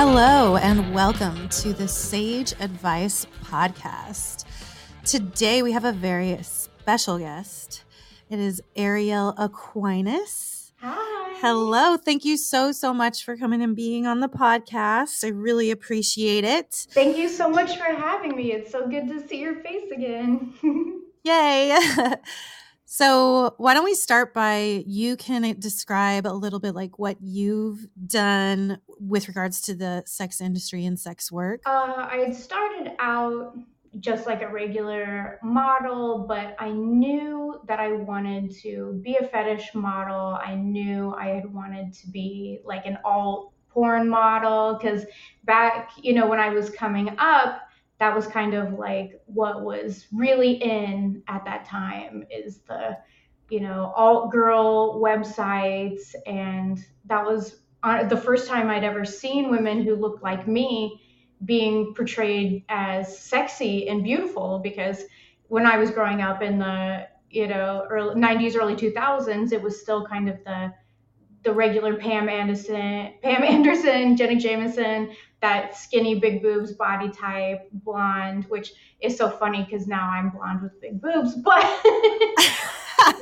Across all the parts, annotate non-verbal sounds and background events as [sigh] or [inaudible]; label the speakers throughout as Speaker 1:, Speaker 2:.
Speaker 1: Hello, and welcome to the Sage Advice Podcast. Today, we have a very special guest. It is Arielle Aquinas.
Speaker 2: Hi.
Speaker 1: Hello. Thank you so, so much for coming and being on the podcast. I really appreciate it.
Speaker 2: Thank you so much for having me. It's so good to see your face again. [laughs]
Speaker 1: Yay. [laughs] so, why don't we start by you can describe a little bit like what you've done with regards to the sex industry and sex work?
Speaker 2: Uh, I started out just like a regular model, but I knew that I wanted to be a fetish model. I knew I had wanted to be like an alt porn model because back, you know, when I was coming up, that was kind of like what was really in at that time is the, you know, alt girl websites. And that was uh, the first time I'd ever seen women who looked like me being portrayed as sexy and beautiful because when I was growing up in the you know early 90s early 2000s it was still kind of the the regular Pam Anderson Pam [laughs] Anderson Jenna Jameson that skinny big boobs body type blonde which is so funny because now I'm blonde with big boobs [laughs] but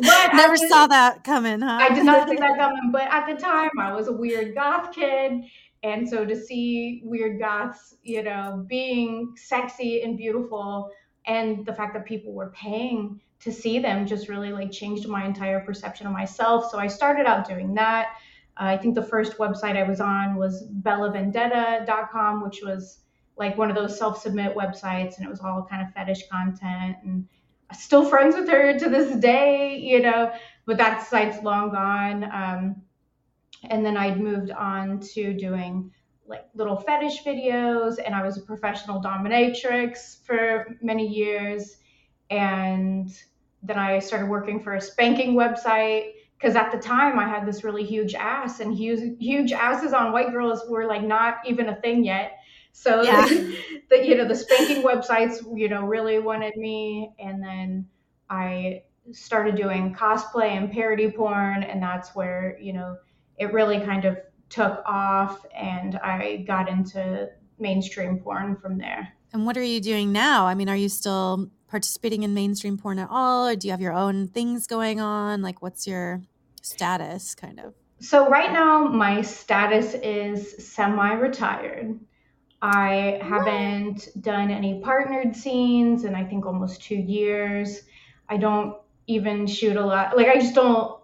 Speaker 1: but never the, saw that coming huh?
Speaker 2: I did not see that [laughs] coming but at the time I was a weird goth kid and so to see weird goths, you know, being sexy and beautiful, and the fact that people were paying to see them just really like changed my entire perception of myself. So I started out doing that. Uh, I think the first website I was on was bellavendetta.com, which was like one of those self-submit websites, and it was all kind of fetish content. And I'm still friends with her to this day, you know, but that site's long gone. Um, and then I'd moved on to doing like little fetish videos and I was a professional dominatrix for many years and then I started working for a spanking website because at the time I had this really huge ass and huge huge asses on white girls were like not even a thing yet. So yeah. the, [laughs] the you know the spanking websites you know really wanted me and then I started doing cosplay and parody porn and that's where you know it really kind of took off and I got into mainstream porn from there.
Speaker 1: And what are you doing now? I mean, are you still participating in mainstream porn at all or do you have your own things going on? Like what's your status kind of?
Speaker 2: So right now my status is semi-retired. I haven't done any partnered scenes in I think almost 2 years. I don't even shoot a lot. Like I just don't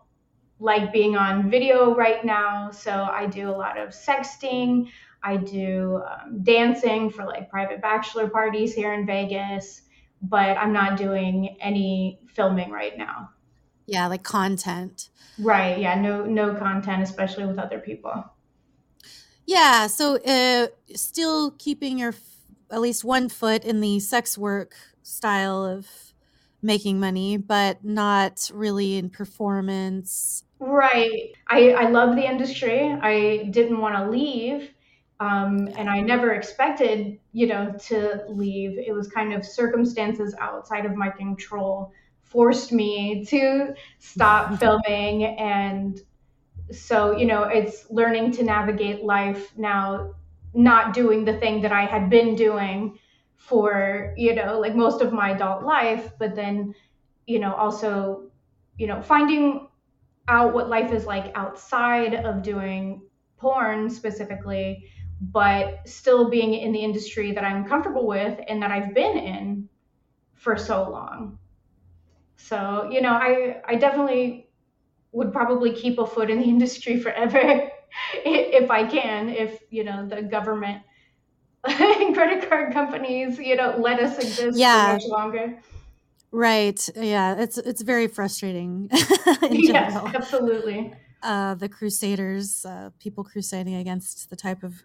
Speaker 2: like being on video right now. So I do a lot of sexting. I do um, dancing for like private bachelor parties here in Vegas, but I'm not doing any filming right now.
Speaker 1: Yeah, like content.
Speaker 2: Right. Yeah. No. No content, especially with other people.
Speaker 1: Yeah. So, uh, still keeping your f- at least one foot in the sex work style of making money, but not really in performance
Speaker 2: Right. I, I love the industry. I didn't want to leave. Um, and I never expected, you know, to leave. It was kind of circumstances outside of my control forced me to stop [laughs] filming. And so, you know, it's learning to navigate life now, not doing the thing that I had been doing for, you know, like most of my adult life, but then, you know, also, you know, finding out what life is like outside of doing porn specifically, but still being in the industry that I'm comfortable with and that I've been in for so long. So, you know, I I definitely would probably keep a foot in the [laughs] industry forever [laughs] if I can, if, you know, the government [laughs] and credit card companies, you know, let us exist
Speaker 1: Yeah.
Speaker 2: for much longer.
Speaker 1: Right. Yeah. It's it's very frustrating
Speaker 2: Yes,
Speaker 1: general.
Speaker 2: absolutely.
Speaker 1: Uh, the crusaders, uh, people crusading against the type of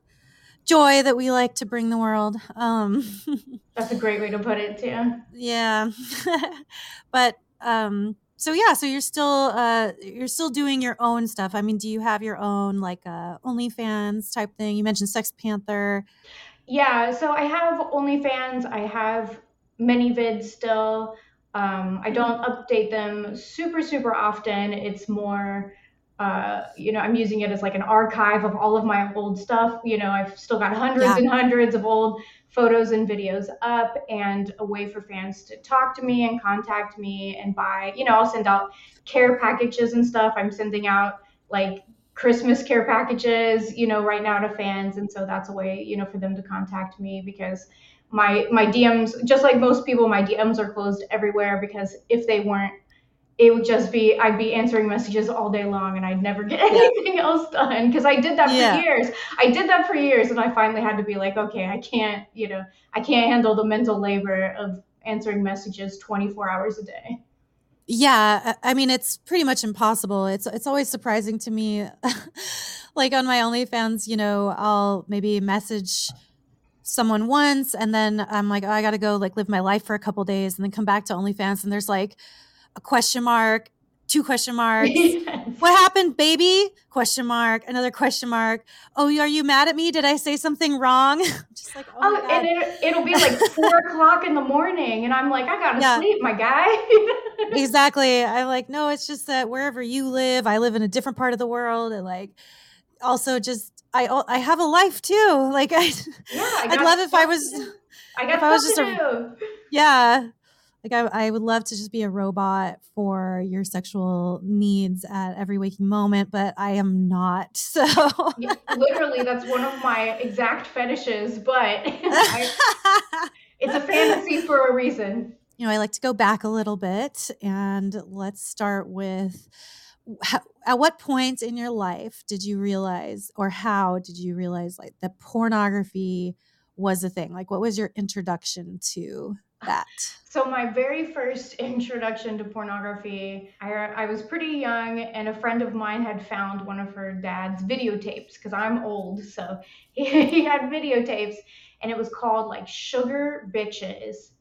Speaker 1: joy that we like to bring the world. Um, [laughs]
Speaker 2: That's a great way to put it too.
Speaker 1: yeah. [laughs] but um, so yeah, so you're still uh, you're still doing your own stuff. I mean, do you have your own like uh, OnlyFans type thing? You mentioned Sex Panther.
Speaker 2: Yeah, so I have OnlyFans. I have ManyVids still. Um, I don't update them super, super often. It's more, uh, you know, I'm using it as like an archive of all of my old stuff. You know, I've still got hundreds
Speaker 1: Yeah.
Speaker 2: and hundreds of old photos and videos up, and a way for fans to talk to me and contact me and buy. You know, I'll send out care packages and stuff. I'm sending out like Christmas care packages, you know, right now to fans, and so that's a way, you know, for them to contact me because my my DMs, just like most people, my DMs are closed everywhere because if they weren't, it would just be I'd be answering messages all day long and I'd never get [laughs] anything else done because I did that
Speaker 1: Yeah.
Speaker 2: for years. I did that for years, and I finally had to be like, okay, I can't, you know, I can't handle the mental labor of answering messages 24 hours a day.
Speaker 1: Yeah, I mean it's pretty much impossible. It's it's always surprising to me. [laughs] like on my OnlyFans, you know, I'll maybe message someone once and then I'm like, oh, I gotta go like live my life for a couple days and then come back to OnlyFans and there's like a question mark, two question marks.
Speaker 2: Yes. [laughs]
Speaker 1: What happened, baby? Question mark, another question mark. Oh, are you mad at me? Did I say something wrong? [laughs] Just like, oh,
Speaker 2: Oh, and it, it'll be like four [laughs] o'clock in the morning, and I'm like, I gotta
Speaker 1: Yeah.
Speaker 2: sleep, my guy.
Speaker 1: exactly. I'm like, no, it's just that wherever you live, I live in a different part of the world, and like, also just I I have a life too. Like I,
Speaker 2: yeah, I
Speaker 1: I'd love if I was.
Speaker 2: I got
Speaker 1: if I was just
Speaker 2: a, do.
Speaker 1: yeah, like I I would love to just be a robot for your sexual needs at every waking moment, but I am not. [laughs] So.
Speaker 2: Yeah, literally, that's one of my exact fetishes, but [laughs] I, [laughs] it's a fantasy for a reason.
Speaker 1: you know, I like to go back a little bit and let's start with at what point in your life did you realize or how did you realize like that pornography was a thing? Like what was your introduction to that?
Speaker 2: So my very first [laughs] introduction to pornography, I, I was pretty young, and a friend of mine had found one of her dad's videotapes because I'm old, so [laughs] he, he had videotapes, and it was called like Sugar Bitches,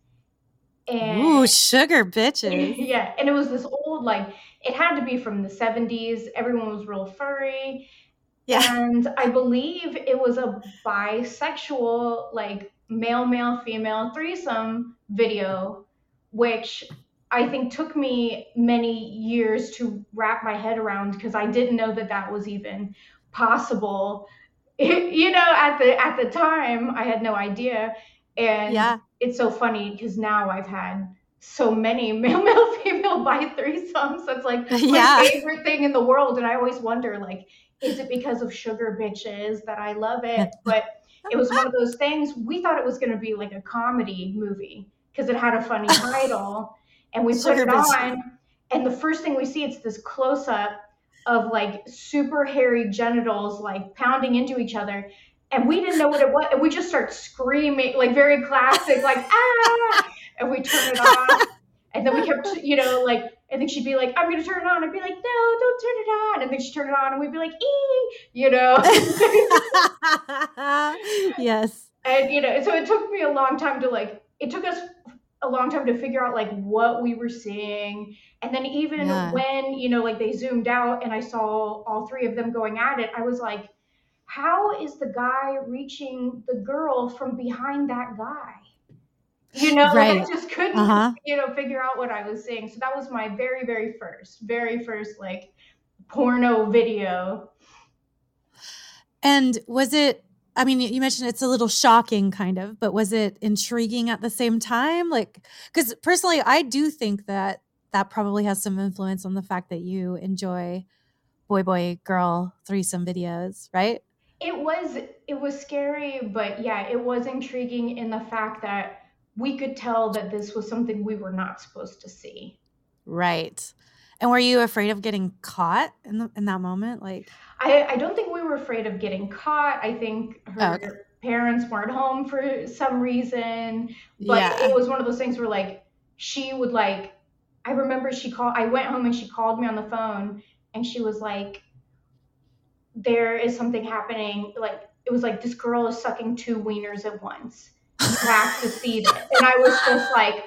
Speaker 2: and
Speaker 1: Ooh, sugar bitches. [laughs]
Speaker 2: yeah, and it was this old like it had to be from the 70s. Everyone was real furry,
Speaker 1: Yeah.
Speaker 2: and I believe it was a bisexual, like male, male, female threesome video, which I think took me many years to wrap my head around because I didn't know that that was even possible. [laughs] you know, at the at the time, I had no idea, and
Speaker 1: Yeah.
Speaker 2: it's so funny because now I've had so many [laughs] male, male, female bi threesomes. That's like [laughs] my
Speaker 1: Yeah.
Speaker 2: favorite thing in the world, and I always wonder like is it because of sugar bitches that I love it? But it was one of those things. We thought it was going to be like a comedy movie because it had a funny [laughs] title, and we put it on. And the first thing we see, it's this close up of like super hairy genitals like pounding into each other. And we didn't know what it was. And we just start screaming, like very classic, like, ah! And we turn it off And then we kept, you know, like, and then she'd be like, I'm going to turn it on. I'd be like, no, don't turn it on. And then she'd turn it on and we'd be like, ee, you know. [laughs] [laughs]
Speaker 1: yes.
Speaker 2: and, you know, so it took me a long time to like, it took us a long time to figure out like what we were seeing. And then even
Speaker 1: Yeah.
Speaker 2: when, you know, like they zoomed out and I saw all three of them going at it, I was like, how is the guy reaching the girl from behind that guy? You know, like, I just couldn't,
Speaker 1: Uh-huh.
Speaker 2: you know, figure out what I was seeing. So that was my very, very first, very first like porno video.
Speaker 1: And was it I mean, you mentioned it's a little shocking kind of, but was it intriguing at the same time? Like cuz personally I do think that that probably has some influence on the fact that you enjoy boy boy girl threesome videos, right?
Speaker 2: It was it was scary, but yeah, it was intriguing in the fact that we could tell that this was something we were not supposed to see.
Speaker 1: Right. And were you afraid of getting caught in the, in that moment? Like
Speaker 2: I, I don't think we were afraid of getting caught. I think her
Speaker 1: Oh, okay.
Speaker 2: parents weren't home for some reason. But
Speaker 1: Yeah.
Speaker 2: it was one of those things where like she would like I remember she called I went home and she called me on the phone and she was like there is something happening like it was like this girl is sucking two wieners at once. Have to see this. And I was just like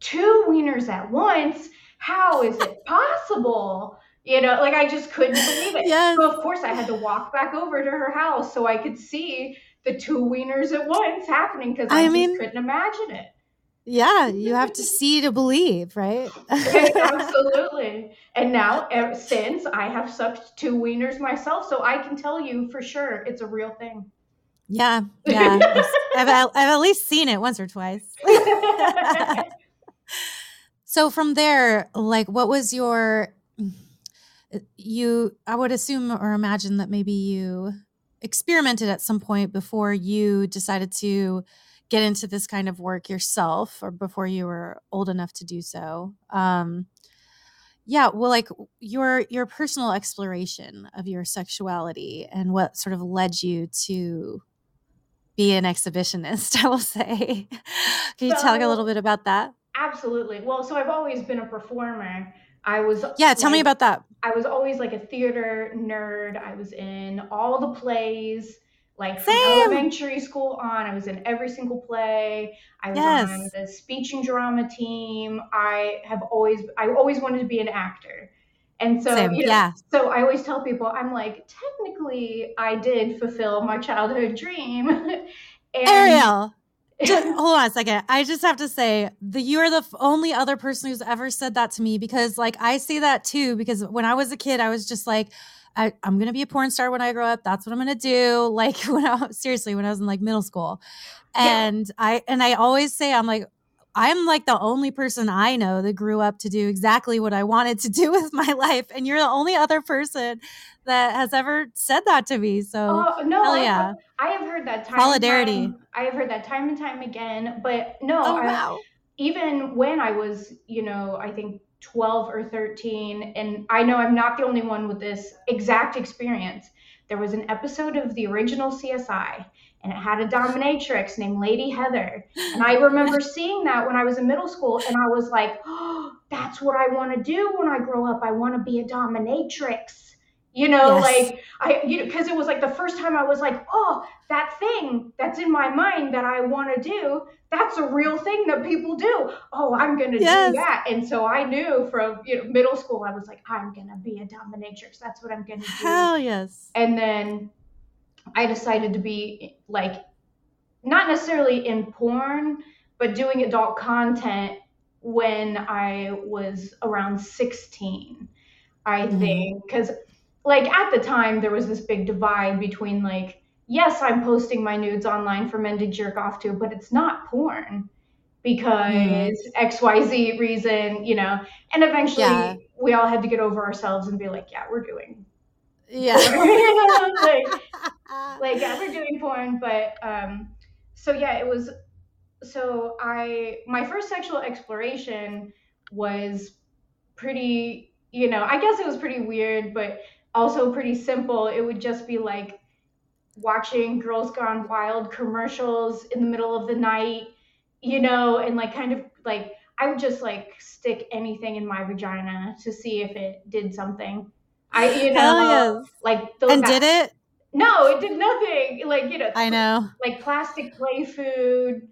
Speaker 2: two wieners at once? How is it possible? You know, like I just couldn't believe it.
Speaker 1: Yes.
Speaker 2: So of course I had to walk back over to her house so I could see the two wieners at once happening because I,
Speaker 1: I
Speaker 2: just
Speaker 1: mean-
Speaker 2: couldn't imagine it.
Speaker 1: Yeah, you have to see to believe, right? [laughs]
Speaker 2: Absolutely. And now, since I have sucked two wieners myself, so I can tell you for sure it's a real thing.
Speaker 1: Yeah, [laughs] yeah. I've, I've, at least seen it once or twice. [laughs] so from there, like, what was your you? I would assume or imagine that maybe you experimented at some point before you decided to get into this kind of work yourself, or before you were old enough to do so. Um, yeah, well, like your your personal exploration of your sexuality and what sort of led you to be an exhibitionist, [laughs] I will say. [laughs] Can you talk a little bit about that?
Speaker 2: Absolutely. Well, so I've always been a performer. I was
Speaker 1: Yeah, tell me about that.
Speaker 2: I was always like a theater nerd. I was in all the plays, like from
Speaker 1: Same.
Speaker 2: elementary school on. I was in every single play. I was
Speaker 1: Yes.
Speaker 2: on the speech and drama team. I have always, I always wanted to be an actor. And so,
Speaker 1: Same,
Speaker 2: you know,
Speaker 1: yeah.
Speaker 2: so I always tell people, I'm like, technically, I did fulfill my childhood dream. [laughs] and
Speaker 1: Arielle, [laughs] just, hold on a second. I just have to say that you are the only other person who's ever said that to me because, like, I say that too. Because when I was a kid, I was just like, I, I'm gonna be a porn star when I grow up. That's what I'm gonna do. [laughs] Like when I seriously, when I was in like middle school,
Speaker 2: Yeah.
Speaker 1: and I and I always say I'm like. I'm like the only person I know that grew up to do exactly what I wanted to [laughs] do with my life. And you're the only other person that has ever said that to me. So,
Speaker 2: Oh no!
Speaker 1: hell
Speaker 2: I,
Speaker 1: yeah.
Speaker 2: I have heard that time.
Speaker 1: Solidarity.
Speaker 2: time- I have heard that time and time again. But no,
Speaker 1: oh,
Speaker 2: I,
Speaker 1: wow.
Speaker 2: even when I was, you know, I think 12 or 13, and I know I'm not the only one with this exact experience. There was an episode of the original CSI, and it had a dominatrix named Lady Heather. And I [laughs] remember seeing that when I was in middle school, and I was like, oh, that's what I want to do when I grow up. I want to be a dominatrix. You know,
Speaker 1: Yes.
Speaker 2: like I, you know, because it was like the first time I was like, oh, that thing that's in my mind that I want to do, that's a real thing that people do. Oh, I'm gonna
Speaker 1: Yes.
Speaker 2: do that. And so I knew from you know middle school, I was like, I'm gonna be a dominatrix. That's what I'm gonna do.
Speaker 1: Hell yes.
Speaker 2: And then I decided to be like, not necessarily in porn, but doing adult content when I was around 16, I
Speaker 1: Mhm.
Speaker 2: think. Because, like, at the time, there was this big divide between, like, yes, I'm posting my nudes online for men to jerk off to, but it's not porn because
Speaker 1: Mhm.
Speaker 2: XYZ reason, you know. And eventually,
Speaker 1: Yeah.
Speaker 2: we all had to get over ourselves and be like, yeah, we're doing
Speaker 1: Yeah. [laughs]
Speaker 2: like, [laughs] like yeah, we're doing porn, but um, so yeah, it was. So I, my first sexual exploration was pretty, you know, I guess it was pretty weird, but also pretty simple. It would just be like watching Girls Gone Wild commercials in the middle of the night, you know, and like kind of like I would just like stick anything in my vagina to see if it did something. I, you know,
Speaker 1: Hell yes.
Speaker 2: like those
Speaker 1: And
Speaker 2: guys-
Speaker 1: did it?
Speaker 2: no, it did nothing. Like you know,
Speaker 1: I know.
Speaker 2: like plastic play food,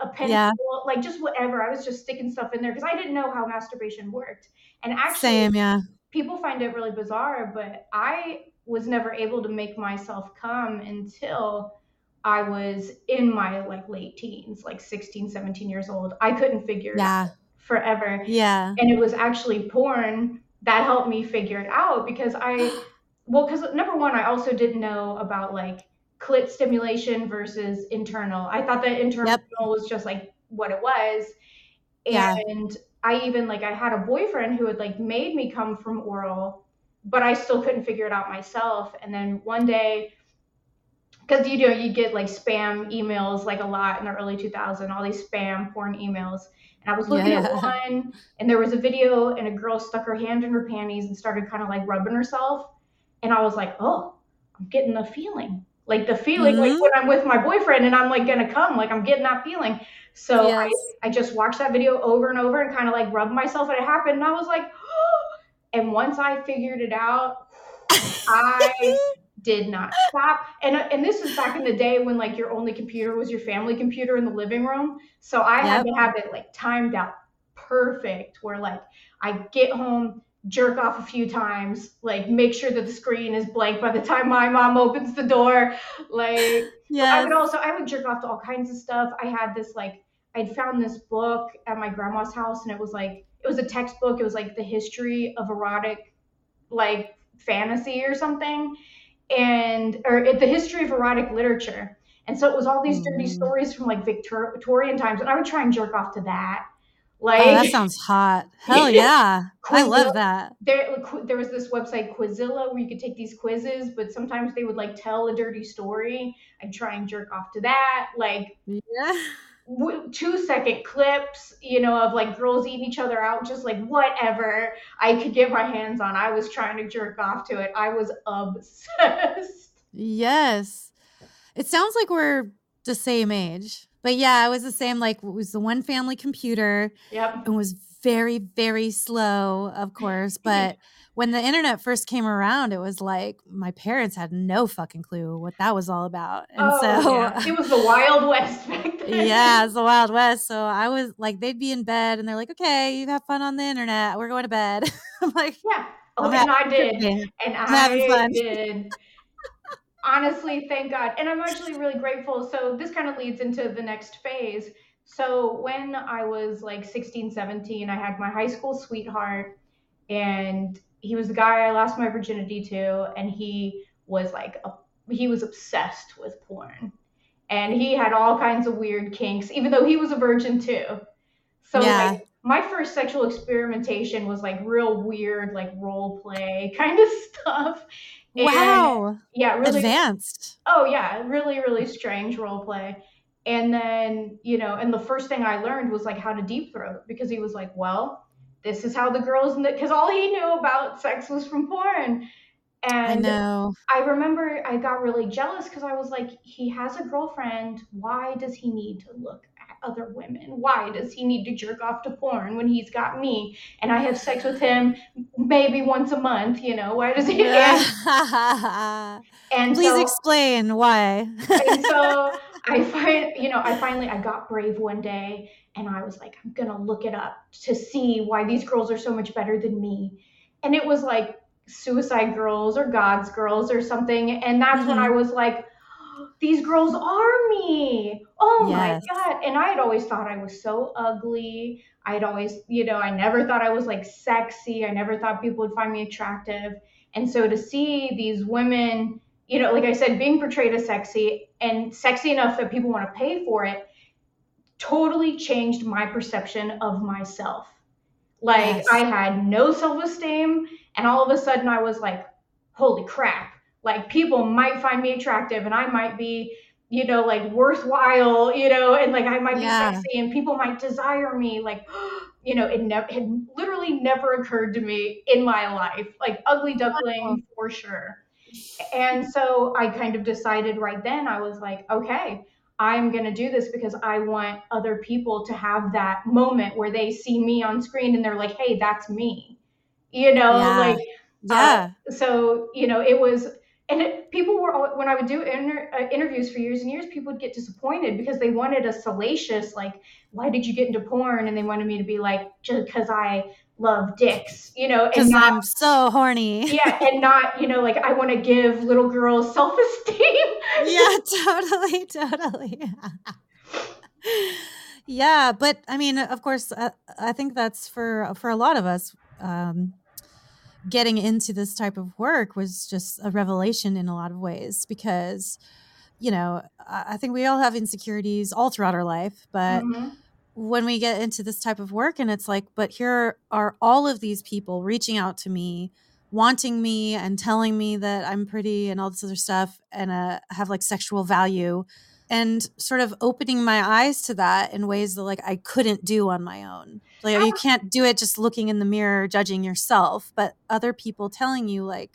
Speaker 2: a pencil,
Speaker 1: Yeah.
Speaker 2: like just whatever. I was just sticking stuff in there because I didn't know how masturbation worked. And actually,
Speaker 1: Same, yeah.
Speaker 2: people find it really bizarre, but I was never able to make myself come until I was in my like late teens, like 16, 17 years old. I couldn't figure it out
Speaker 1: Yeah.
Speaker 2: forever
Speaker 1: Yeah.
Speaker 2: and it was actually porn that helped me figure it out because I, [gasps] well, because number one, I also didn't know about like clit stimulation versus internal. I thought that internal
Speaker 1: Yep.
Speaker 2: was just like what it was.
Speaker 1: Yeah.
Speaker 2: And I even like I had a boyfriend who had like made me come from oral, but I still couldn't figure it out myself. And then one day, because you know you get like spam emails like a lot in the early 2000s, all these spam porn emails. And I was looking
Speaker 1: Yeah.
Speaker 2: at one, and there was a video, and a girl stuck her hand in her panties and started kind of like rubbing herself. And I was like, oh, I'm getting a feeling. like the feeling mm-hmm. like when I'm with my boyfriend and I'm like gonna come, like I'm getting that feeling. So yes. I, I just watched that video over and over and kind of like rubbed myself and it happened and I was like, oh. [gasps] and once I figured it out, [laughs] I did not stop. And uh, and this was back in the day when like your only computer was your family computer in the living room. So I yep. had to have it like timed out perfect where like I get home, jerk off a few times, like make sure that the screen is blank by the time my mom opens the door. Like yeah. I would also I would jerk off to all kinds of stuff. I had this like I'd found this book at my grandma's house and it was like it was a textbook. It was like the history of erotic like fantasy or something and or the history of erotic literature. And so it was all these dirty mm. stories from like Victorian times, and I would try and jerk off to that.
Speaker 1: Like oh, that sounds hot. [laughs] Hell yeah, I love that.
Speaker 2: There, there was this website Quizilla where you could take these quizzes, but sometimes they would like tell a dirty story. I'd try and jerk off to that. Like yeah two second clips, you know, of like girls eating each other out, just like whatever I could get my hands on. I was trying to jerk off to it. I was obsessed. [laughs]
Speaker 1: Yes. It sounds like we're the same age. But yeah, it was the same. Like, it was the one family computer.
Speaker 2: Yep.
Speaker 1: And was very, very slow, of course. But [laughs] when the internet first came around, it was like my parents had no fucking clue what that was all about. And oh, so
Speaker 2: yeah. it was the Wild West back [laughs]
Speaker 1: then. Yeah, it's the Wild West. So I was like, they'd be in bed and they're like, okay, you have fun on the internet. We're going to bed. [laughs] I'm like,
Speaker 2: yeah. Oh, and I did. And I did. Honestly, thank God. And I'm actually really grateful. So this kind of leads into the next phase. So when I was like 16, 17, I had my high school sweetheart and he was the guy I lost my virginity to, and he was like a, he was obsessed with porn, and he had all kinds of weird kinks, even though he was a virgin too. So yeah. like my first sexual experimentation was like real weird, like role play [laughs] kind of stuff.
Speaker 1: And wow.
Speaker 2: Yeah, really
Speaker 1: advanced.
Speaker 2: Oh yeah, really, really strange role play. And then, you know, and the first thing I learned was like how to deep throat because he was like, well, this is how the girls because all he knew about sex was from porn and
Speaker 1: I know.
Speaker 2: I remember I got really jealous because I was like, he has a girlfriend. Why does he need to look at other women? Why does he need to jerk off to porn when he's got me and I have sex with him maybe once a month? You know, why does he?
Speaker 1: Yeah. [laughs] and please so, explain why.
Speaker 2: and so [laughs] I find, you know, I finally I got brave one day and I was like, I'm gonna look it up to see why these girls are so much better than me. And it was like Suicide Girls or God's Girls or something. And that's mm-hmm. when I was like, [gasps] these girls are me. Oh yes. my God. And I had always thought I was so ugly. I'd always, you know, I never thought I was like sexy. I never thought people would find me attractive. And so to see these women, you know, like I said, being portrayed as sexy and sexy enough that people want to pay for it totally changed my perception of myself. Like yes. I had no self-esteem and all of a sudden I was like, holy crap. Like people might find me attractive and I might be, you know, like worthwhile, you know, and like I might yeah. be sexy and people might desire me. Like, [gasps] you know, it never had literally never occurred to me in my life. Like ugly duckling for sure. And so I kind of decided right then, I was like, okay, I'm going to do this because I want other people to have that moment where they see me on screen and they're like, hey, that's me. You know, yeah. like,
Speaker 1: yeah.
Speaker 2: Uh, so, you know, it was, and it, people were, when I would do inter, uh, interviews for years and years, people would get disappointed because they wanted a salacious, like, why did you get into porn? And they wanted me to be like, just because I love dicks, you know,
Speaker 1: because I'm so horny.
Speaker 2: yeah, and not, you know, like I want to give little girls self esteem. [laughs]
Speaker 1: yeah, totally, totally. [laughs] yeah, but I mean, of course, uh, I think that's for for a lot of us. Um, getting into this type of work was just a revelation in a lot of ways because you know i think we all have insecurities all throughout our life but mm-hmm when we get into this type of work and it's like but here are all of these people reaching out to me wanting me and telling me that i'm pretty and all this other stuff and uh, have like sexual value and sort of opening my eyes to that in ways that like i couldn't do on my own like you can't do it just looking in the mirror judging yourself but other people telling you like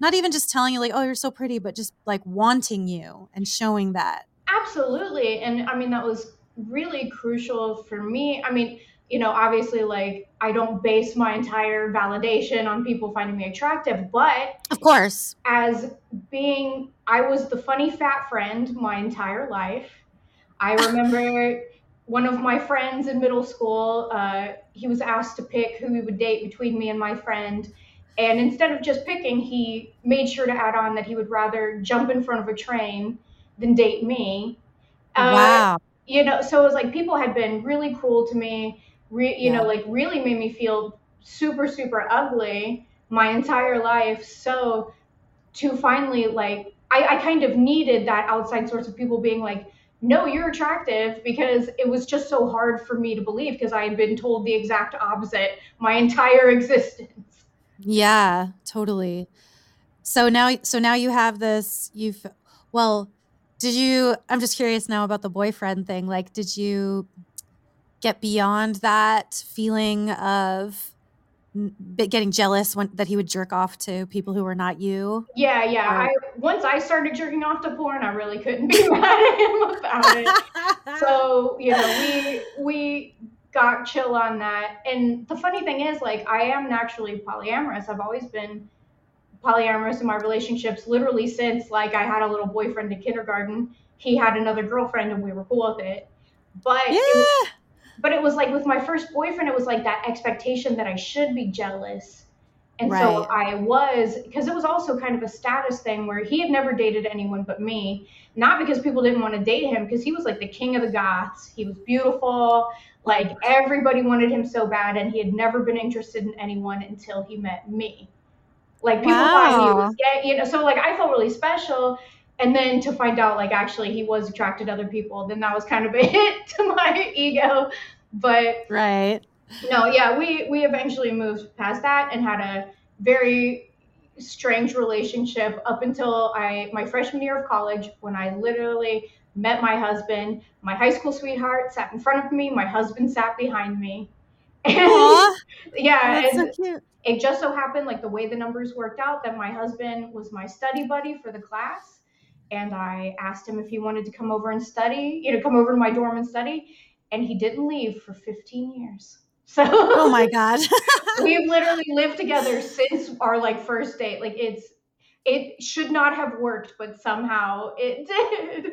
Speaker 1: not even just telling you like, oh, you're so pretty, but just like wanting you and showing that.
Speaker 2: Absolutely. And I mean, that was really crucial for me. I mean, you know, obviously, like, I don't base my entire validation on people finding me attractive, but
Speaker 1: of course,
Speaker 2: as being, I was the funny fat friend my entire life. I [laughs] remember one of my friends in middle school, uh, he was asked to pick who he would date between me and my friend. And instead of just picking, he made sure to add on that he would rather jump in front of a train than date me.
Speaker 1: Uh, wow.
Speaker 2: You know, so it was like people had been really cruel to me, re- you yeah. know, like really made me feel super, super ugly my entire life. So to finally, like, I, I kind of needed that outside source of people being like, no, you're attractive because it was just so hard for me to believe because I had been told the exact opposite my entire [laughs] existence.
Speaker 1: Yeah, totally. So now so now you have this you've well, did you I'm just curious now about the boyfriend thing. Like did you get beyond that feeling of getting jealous when that he would jerk off to people who were not you?
Speaker 2: Yeah, yeah. Or, I once I started jerking off to porn, I really couldn't [laughs] be mad at him about it. so you know, we we got chill on that. And the funny thing is, like, I am naturally polyamorous. I've always been polyamorous in my relationships, literally since like I had a little boyfriend in kindergarten. He had another girlfriend, and we were cool with it. But
Speaker 1: yeah.
Speaker 2: It, but it was like with my first boyfriend, it was like that expectation that I should be jealous. And right. so I was, because it was also kind of a status thing where he had never dated anyone but me. Not because people didn't want to date him, because he was like the king of the goths. He was beautiful. Like everybody wanted him so bad, and he had never been interested in anyone until he met me. Like people wow. thought he was gay, you know. So like I felt really special, and then to find out like actually he was attracted to other people then that was kind of a [laughs] hit to my ego but
Speaker 1: right
Speaker 2: no yeah we we eventually moved past that and had a very strange relationship up until i my freshman year of college when i literally met my husband my high school sweetheart sat in front of me my husband sat behind me [laughs] and Aww, yeah and so cute. It just so happened like the way the numbers worked out that my husband was my study buddy for the class and I asked him if he wanted to come over and study, you know, come over to my dorm and study, and he didn't leave for 15 years. [laughs] So
Speaker 1: Oh my god. [laughs]
Speaker 2: we've literally lived together [laughs] since our like first date. Like it's it should not have worked, but somehow it did.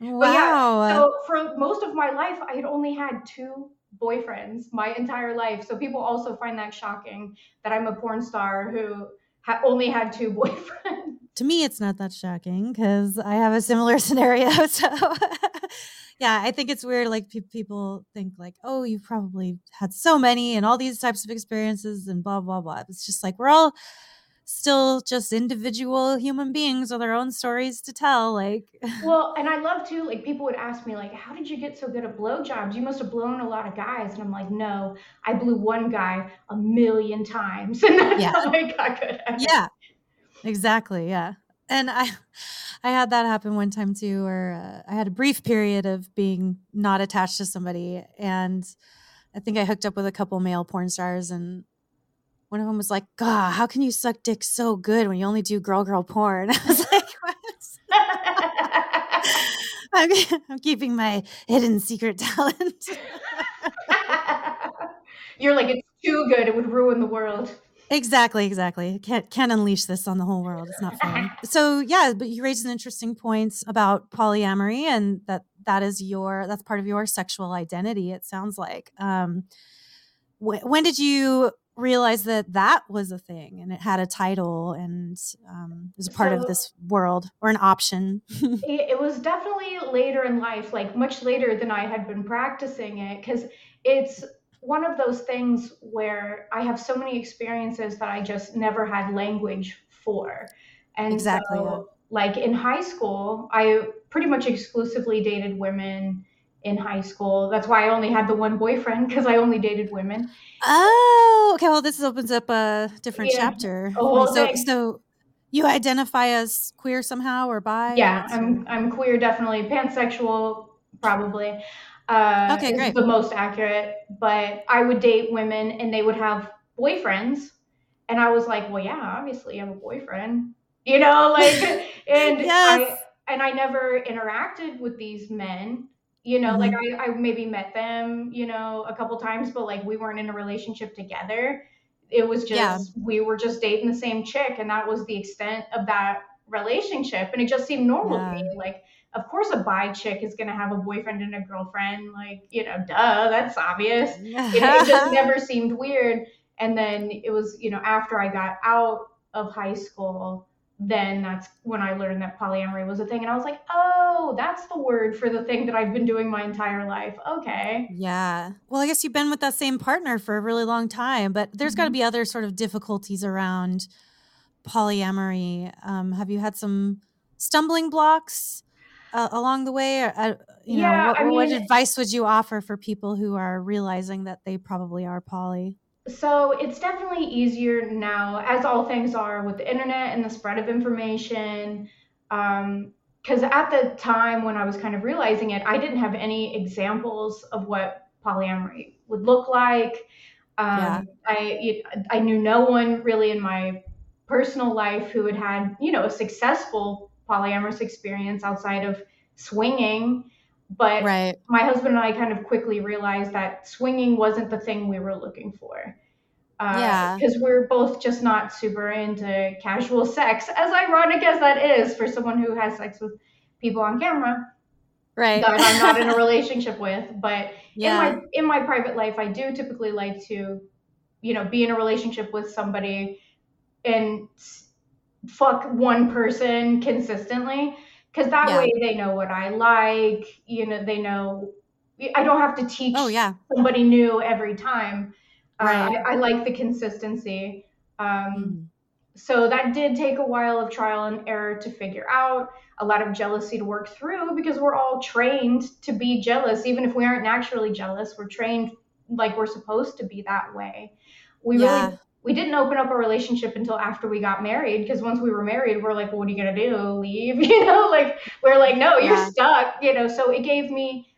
Speaker 1: Wow. Yeah,
Speaker 2: so for most of my life I had only had two boyfriends my entire life. So people also find that shocking that I'm a porn star who ha- only had two [laughs] boyfriends
Speaker 1: to me, it's not that shocking because I have a similar [laughs] scenario. So, [laughs] yeah, I think it's weird. Like pe- people think, like, oh, you've probably had so many and all these types of experiences and blah blah blah. It's just like we're all still just individual human beings with their own stories to tell. Like, [laughs]
Speaker 2: well, and I love too. Like people would ask me, like, how did you get so good at blowjobs? You must have blown a lot of guys, and I'm like, no, I blew one guy a million times, [laughs] and that's yeah. how I got good at
Speaker 1: it. Yeah, Exactly. Yeah. And I, [laughs] I had that happen one time too, where uh, I had a brief period of being not attached to somebody, and I think I hooked up with a couple male porn stars, and one of them was like, "God, how can you suck dick so good when you only do girl girl porn?" [laughs] I was like, "What?" [laughs] I'm, I'm keeping my hidden secret talent. [laughs]
Speaker 2: You're like, it's too good; it would ruin the world.
Speaker 1: Exactly, exactly. Can't can't unleash this on the whole world. It's not fun. so yeah, but you raised an interesting point about polyamory and that that is your that's part of your sexual identity. It sounds like. Um, wh- when did you realize that that was a thing and it had a title and um, was a part so, of this world or an option? [laughs]
Speaker 2: it, it was definitely later in life, like much later than I had been practicing it, because it's one of those things where I have so many experiences that I just never had language for. And exactly. So, like in high school, I pretty much exclusively dated women in high school. That's why I only had the one boyfriend because I only dated women.
Speaker 1: Oh, okay. Well, this opens up a different yeah. chapter. Oh, so, so you identify as queer somehow or bi?
Speaker 2: Yeah, I'm I'm queer, definitely pansexual, probably. Uh, okay, great. The most accurate, but I would date women and they would have boyfriends, and I was like, well, yeah, obviously I have a boyfriend. You know, like [laughs] and
Speaker 1: Yes.
Speaker 2: I and I never interacted with these men. You know, like
Speaker 1: Mhm.
Speaker 2: I, I maybe met them, you know, a couple times, but like we weren't in a relationship together. It was
Speaker 1: Yeah.
Speaker 2: just we were just dating the same chick, and that was the extent of that relationship. And it just seemed normal to me. Like, of course, a bi chick is gonna have a boyfriend and a girlfriend. Like, you know, duh, that's obvious. [laughs] You know, it just never seemed weird. And then it was, you know, after I got out of high school, then that's when I learned that polyamory was a thing. And I was like, oh, that's the word for the thing that I've been doing my entire life. Okay.
Speaker 1: Yeah. Well, I guess you've been with that same partner for a really long time, but there's got to be other sort of difficulties around polyamory. Um, have you had some stumbling blocks uh, along the way? Or, uh, you know,
Speaker 2: Yeah,
Speaker 1: what,
Speaker 2: I
Speaker 1: what advice would you offer for people who are realizing that they probably are poly?
Speaker 2: So it's definitely easier now, as all things are, with the internet and the spread of information. Um, because at the time when I was kind of realizing it, I didn't have any examples of what polyamory would look like.
Speaker 1: Yeah.
Speaker 2: Um, I I knew no one really in my personal life who had had you know a successful polyamorous experience outside of swinging, but
Speaker 1: Right.
Speaker 2: my husband and I kind of quickly realized that swinging wasn't the thing we were looking for.
Speaker 1: Uh, yeah.
Speaker 2: Because we're both just not super into casual sex, as ironic as that is for someone who has sex with people on camera
Speaker 1: Right.
Speaker 2: that I'm not in a [laughs] relationship with. But
Speaker 1: yeah.
Speaker 2: in my in my private life, I do typically like to, you know, be in a relationship with somebody and fuck one person consistently because that
Speaker 1: Yeah.
Speaker 2: way they know what I like. You know, they know I don't have to teach
Speaker 1: Oh, yeah.
Speaker 2: somebody new every time. Uh,
Speaker 1: Right.
Speaker 2: I, I like the consistency. Um,
Speaker 1: Mhm.
Speaker 2: so that did take a while of trial and error to figure out, a lot of jealousy to work through because we're all trained to be jealous, even if we aren't naturally jealous. We're trained like we're supposed to be that way. We
Speaker 1: Yeah.
Speaker 2: really we didn't open up a relationship until after we got married because once we were married, we're like, well, what are you gonna do? Leave? [laughs] You know, like we're like, no, you're
Speaker 1: Yeah.
Speaker 2: stuck. You know, so it gave me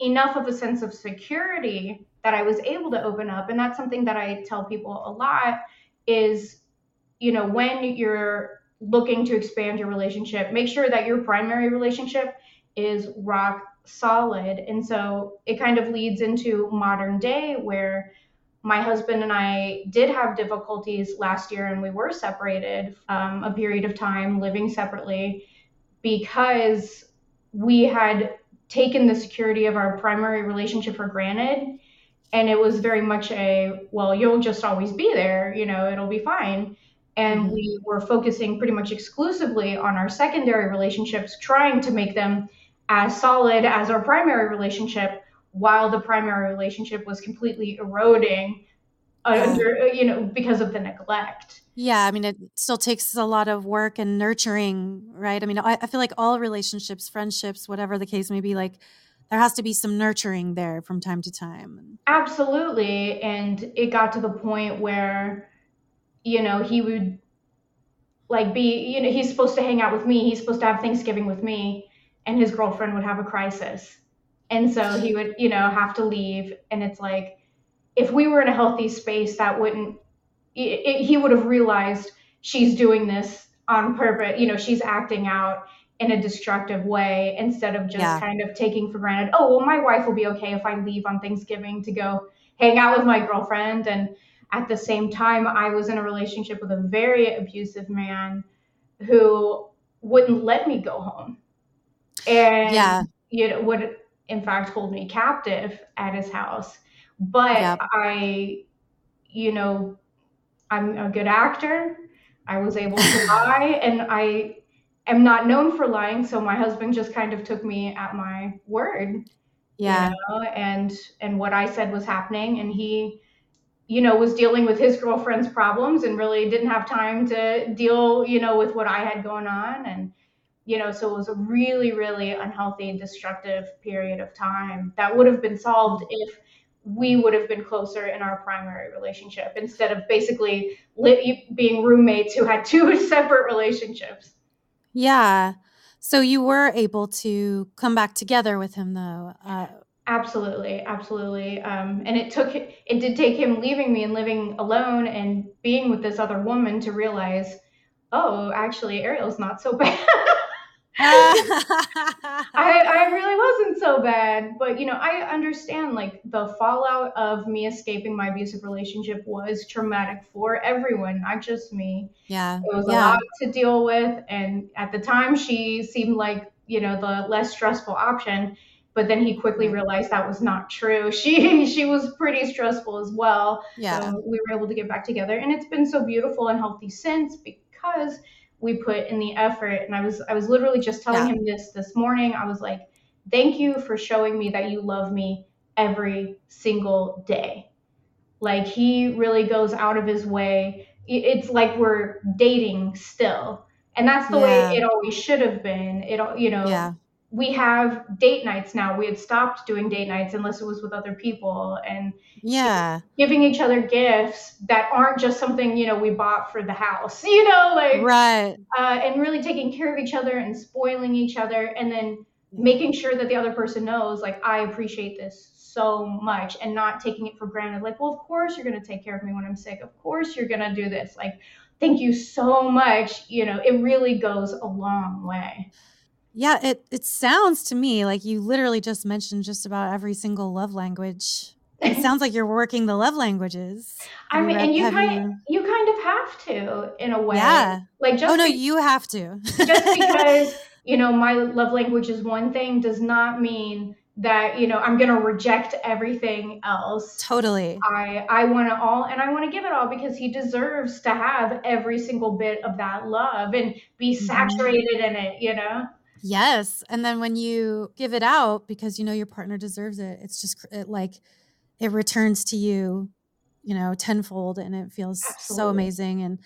Speaker 2: enough of a sense of security that I was able to open up. And that's something that I tell people a lot is, you know, when you're looking to expand your relationship, make sure that your primary relationship is rock solid. And so it kind of leads into modern day where my husband and I did have difficulties last year and we were separated um, a period of time living separately because we had taken the security of our primary relationship for granted. And it was very much a well you'll just always be there you know it'll be fine. And
Speaker 1: Mhm.
Speaker 2: we were focusing pretty much exclusively on our secondary relationships trying to make them as solid as our primary relationship while the primary relationship was completely eroding under uh, you know because of the neglect
Speaker 1: Yeah, I mean, it still takes a lot of work and nurturing, right? I mean, I, I feel like all relationships, friendships, whatever the case may be, like there has to be some nurturing there from time to time.
Speaker 2: absolutely and it got to the point where you know he would like be you know he's supposed to hang out with me he's supposed to have thanksgiving with me and his girlfriend would have a crisis and so he would you know have to leave and it's like if we were in a healthy space that wouldn't it, it, he would have realized she's doing this on purpose you know she's acting out in a destructive way instead of just
Speaker 1: Yeah.
Speaker 2: kind of taking for granted oh well my wife will be okay if i leave on thanksgiving to go hang out with my girlfriend and at the same time i was in a relationship with a very abusive man who wouldn't let me go home and
Speaker 1: Yeah.
Speaker 2: you know would in fact hold me captive at his house but
Speaker 1: Yep.
Speaker 2: i you know i'm a good actor i was able to [laughs] lie and i am not known for lying so my husband just kind of took me at my word
Speaker 1: Yeah.
Speaker 2: you know and and what i said was happening and he you know was dealing with his girlfriend's problems and really didn't have time to deal you know with what i had going on and you know so it was a really really unhealthy and destructive period of time that would have been solved if we would have been closer in our primary relationship instead of basically li- being roommates who had [laughs] two separate relationships
Speaker 1: Yeah. So you were able to come back together with him, though. Uh,
Speaker 2: Absolutely, absolutely. Um, and it took it did take him leaving me and living alone and being with this other woman to realize, oh, actually, Arielle's not so [laughs] bad. I, [laughs] I really wasn't so bad. But, you know, I understand like the fallout of me escaping my abusive relationship was traumatic for everyone, not just me.
Speaker 1: Yeah.
Speaker 2: It was
Speaker 1: yeah.
Speaker 2: a lot to deal with. And at the time, she seemed like, you know, the less stressful option. But then he quickly realized that was not true. [laughs] She she was pretty stressful as well.
Speaker 1: Yeah.
Speaker 2: So we were able to get back together. And it's been so beautiful and healthy since because we put in the effort and i was i was literally just telling yeah. him this this morning. I was like thank you for showing me that you love me every single day. Like he really goes out of his way. It's like we're dating still. And that's the yeah. way it always should have been. It you know
Speaker 1: yeah
Speaker 2: we have date nights now. We had stopped doing date nights unless it was with other people and
Speaker 1: yeah,
Speaker 2: giving each other gifts that aren't just something, you know, we bought for the house, [laughs] you know, like
Speaker 1: right.
Speaker 2: Uh, and really taking care of each other and spoiling each other and then making sure that the other person knows like I appreciate this so much and not taking it for granted like, well, of course you're going to take care of me when I'm sick. Of course you're going to do this. Like, thank you so much. You know, it really goes a long way.
Speaker 1: Yeah, it it sounds to me like you literally just mentioned just about every single love language. It sounds like you're working the love languages.
Speaker 2: I mean, and you kind you... you kind of have to in a way.
Speaker 1: Yeah.
Speaker 2: Like just
Speaker 1: Oh no, be- you have to.
Speaker 2: just because, [laughs] you know, my love language is one thing does not mean that you know i'm going to reject everything else
Speaker 1: totally
Speaker 2: i i want to all and i want to give it all because he deserves to have every single bit of that love and be mm-hmm. saturated mm-hmm. in it you know
Speaker 1: Yes. And then when you give it out because you know your partner deserves it, it's just it like it returns to you, you know, tenfold and it feels Absolutely. so amazing. And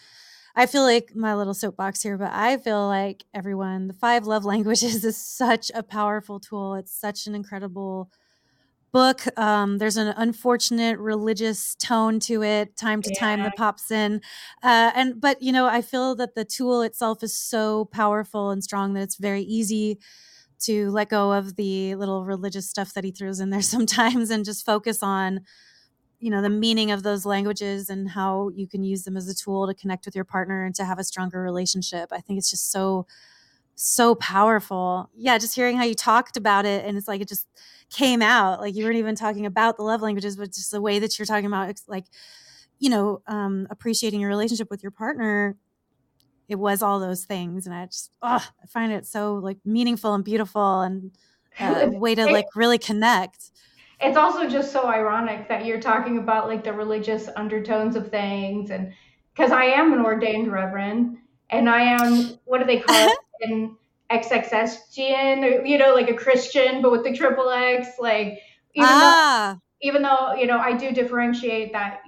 Speaker 1: I feel like my little soapbox here, but I feel like everyone, the five love [laughs] languages is such a powerful tool. It's such an incredible book. Um, there's an unfortunate religious tone to it, time to yeah. time that pops in, uh, and but you know, I feel that the tool itself is so powerful and strong that it's very easy to let go of the little religious stuff that he throws in there [laughs] sometimes and just focus on you know the meaning of those languages and how you can use them as a tool to connect with your partner and to have a stronger relationship i think it's just so so powerful. Yeah just hearing how you talked about it and it's like it just came out. Like you weren't even talking about the love languages but just the way that you're talking about like you know um appreciating your relationship with your partner it was all those things and i just oh i find it so like meaningful and beautiful and a [laughs] way to like really connect.
Speaker 2: It's also just so ironic that you're talking about like the religious undertones of things and because i am an ordained reverend and i am what do they call it [laughs] in XXSGN, you know, like a Christian, but with the triple X. Like, even ah. though, even though, you know, I do differentiate that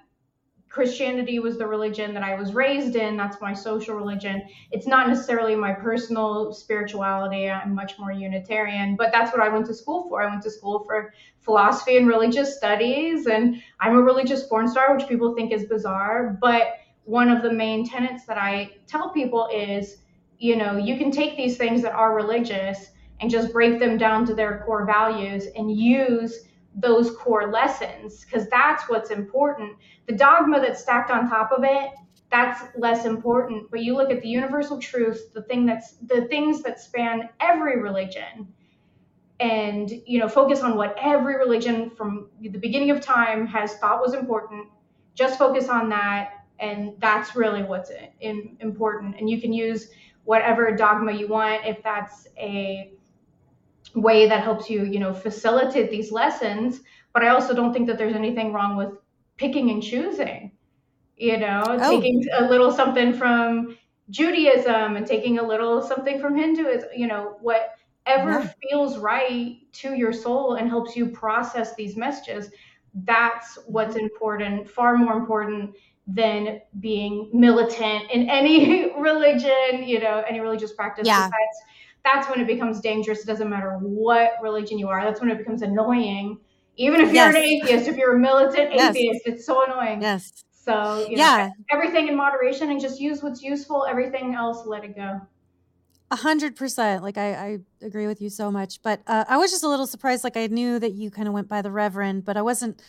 Speaker 2: Christianity was the religion that I was raised in. That's my social religion. It's not necessarily my personal spirituality. I'm much more Unitarian, but that's what I went to school for. I went to school for philosophy and religious studies, and I'm a religious porn star, which people think is bizarre. But one of the main tenets that I tell people is you know, you can take these things that are religious and just break them down to their core values and use those core lessons because that's what's important. The dogma that's stacked on top of it, that's less important. But you look at the universal truths, the thing that's the things that span every religion and you know focus on what every religion from the beginning of time has thought was important just focus on that and that's really what's in, important and you can use whatever dogma you want if that's a way that helps you you know facilitate these lessons but i also don't think that there's anything wrong with picking and choosing you know oh. taking a little something from judaism and taking a little something from hinduism you know whatever yeah. feels right to your soul and helps you process these messages that's what's mm-hmm. important far more important than being militant in any [laughs] religion, you know, any religious practice.
Speaker 1: Yeah.
Speaker 2: That's, that's when it becomes dangerous. It doesn't matter what religion you are. That's when it becomes annoying. Even if you're an atheist, if you're a militant yes. atheist, it's so annoying.
Speaker 1: Yes.
Speaker 2: So you know, yeah, everything in moderation and just use what's useful. Everything else, let it go.
Speaker 1: A hundred percent. Like I, I agree with you so much. But uh, I was just a little surprised. Like I knew that you kind of went by the Reverend, but I wasn't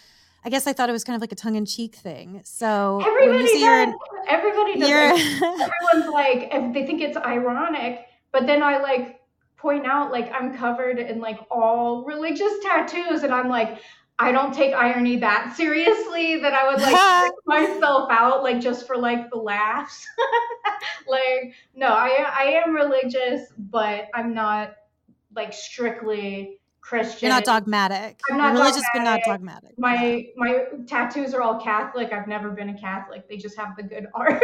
Speaker 1: I guess I thought it was kind of like a tongue in cheek thing. So
Speaker 2: everybody does. everybody does. [laughs] Everyone's like, if they think it's ironic, but then I like point out like I'm covered in like all religious tattoos, and I'm like, I don't take irony that seriously that I would like [laughs] myself out like just for like the laughs. like no, I I am religious, but I'm not like strictly Christian.
Speaker 1: You're not dogmatic. I'm not religious, dogmatic. but not dogmatic.
Speaker 2: My my tattoos are all Catholic. I've never been a Catholic. They just have the good [laughs] art.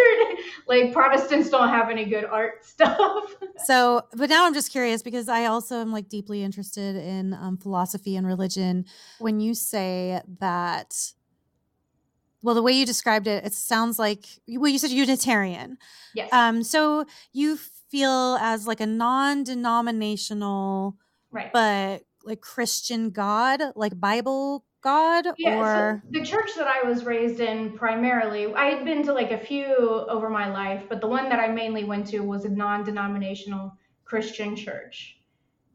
Speaker 2: like Protestants don't have any good art stuff. [laughs]
Speaker 1: so, but now I'm just curious because I also am like deeply interested in um, philosophy and religion. When you say that, well, the way you described it, it sounds like well, you said Unitarian.
Speaker 2: Yes.
Speaker 1: Um. So you feel as like a non-denominational,
Speaker 2: right,
Speaker 1: but like Christian God, like Bible God,
Speaker 2: yeah,
Speaker 1: or
Speaker 2: so the church that I was raised in primarily. I had been to like a few over my life, but the one that I mainly went to was a non-denominational Christian church,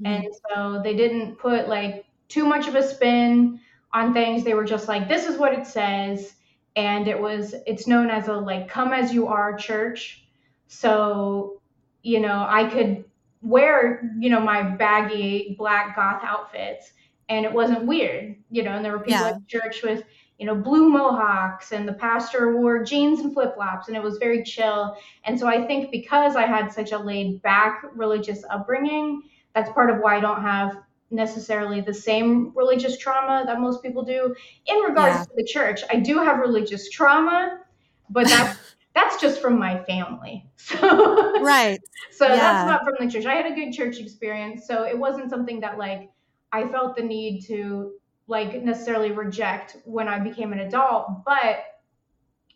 Speaker 2: mm-hmm. and so they didn't put like too much of a spin on things. They were just like, this is what it says, and it was it's known as a like come as you are church. So you know, I could wear, you know, my baggy black goth outfits and it wasn't weird, you know, and there were people yeah. at church with, you know, blue mohawks and the pastor wore jeans and flip flops and it was very chill. And so I think because I had such a laid back religious upbringing, that's part of why I don't have necessarily the same religious trauma that most people do in regards yeah. to the church. I do have religious trauma, but that's [laughs] that's just from my family. [laughs]
Speaker 1: So right.
Speaker 2: so yeah. that's not from the church. I had a good church experience, so it wasn't something that like I felt the need to like necessarily reject when I became an adult, but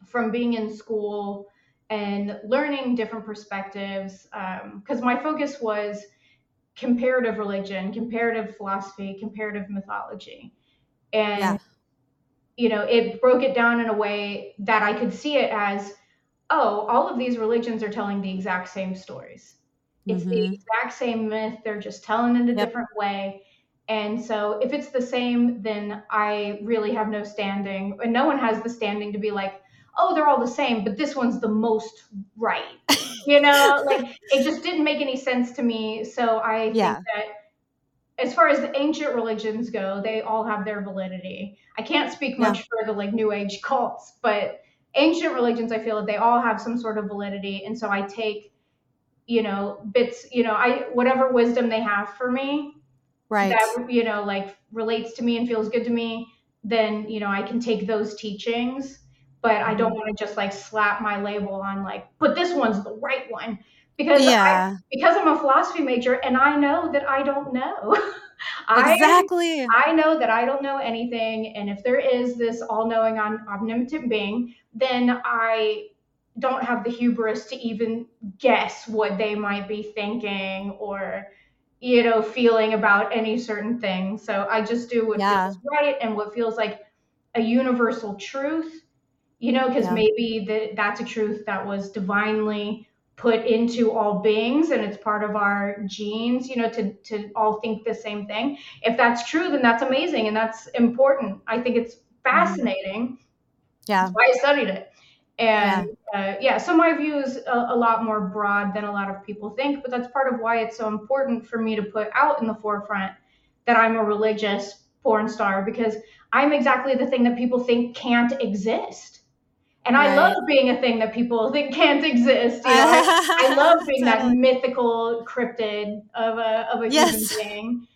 Speaker 2: from being in school and learning different perspectives, because um, my focus was comparative religion, comparative philosophy, comparative mythology, and yeah. you know, it broke it down in a way that I could see it as oh, all of these religions are telling the exact same stories. It's mm-hmm. the exact same myth, they're just telling it a yep. different way. And so if it's the same, then I really have no standing, and no one has the standing to be like, oh, they're all the same, but this one's the most right. [laughs] you know, like it just didn't make any sense to me. So I think yeah. that as far as the ancient religions go, they all have their validity. I can't speak much yeah. for the like new age cults, but ancient religions, I feel that they all have some sort of validity. And so I take, you know, bits, you know, I whatever wisdom they have for me,
Speaker 1: right.
Speaker 2: that, you know, like relates to me and feels good to me, then, you know, I can take those teachings. But I don't mm-hmm. want to just like slap my label on like, but this one's the right one. Because yeah. I, because I'm a philosophy major and I know that I don't know. [laughs]
Speaker 1: exactly.
Speaker 2: I, I know that I don't know anything. And if there is this all knowing, omnipotent being, then I don't have the hubris to even guess what they might be thinking or you know feeling about any certain thing so i just do what yeah. feels right and what feels like a universal truth you know because yeah. maybe that that's a truth that was divinely put into all beings and it's part of our genes you know to to all think the same thing. If that's true then that's amazing and that's important. I think it's mm-hmm. fascinating.
Speaker 1: Yeah.
Speaker 2: That's why i studied it. And yeah, uh, yeah so my view is a, a, lot more broad than a lot of people think but that's part of why it's so important for me to put out in the forefront that i'm a religious porn star because i'm exactly the thing that people think can't exist and right. I love being a thing that people think can't exist. You know? I, [laughs] I, love being that mythical cryptid of a of a yes. human being.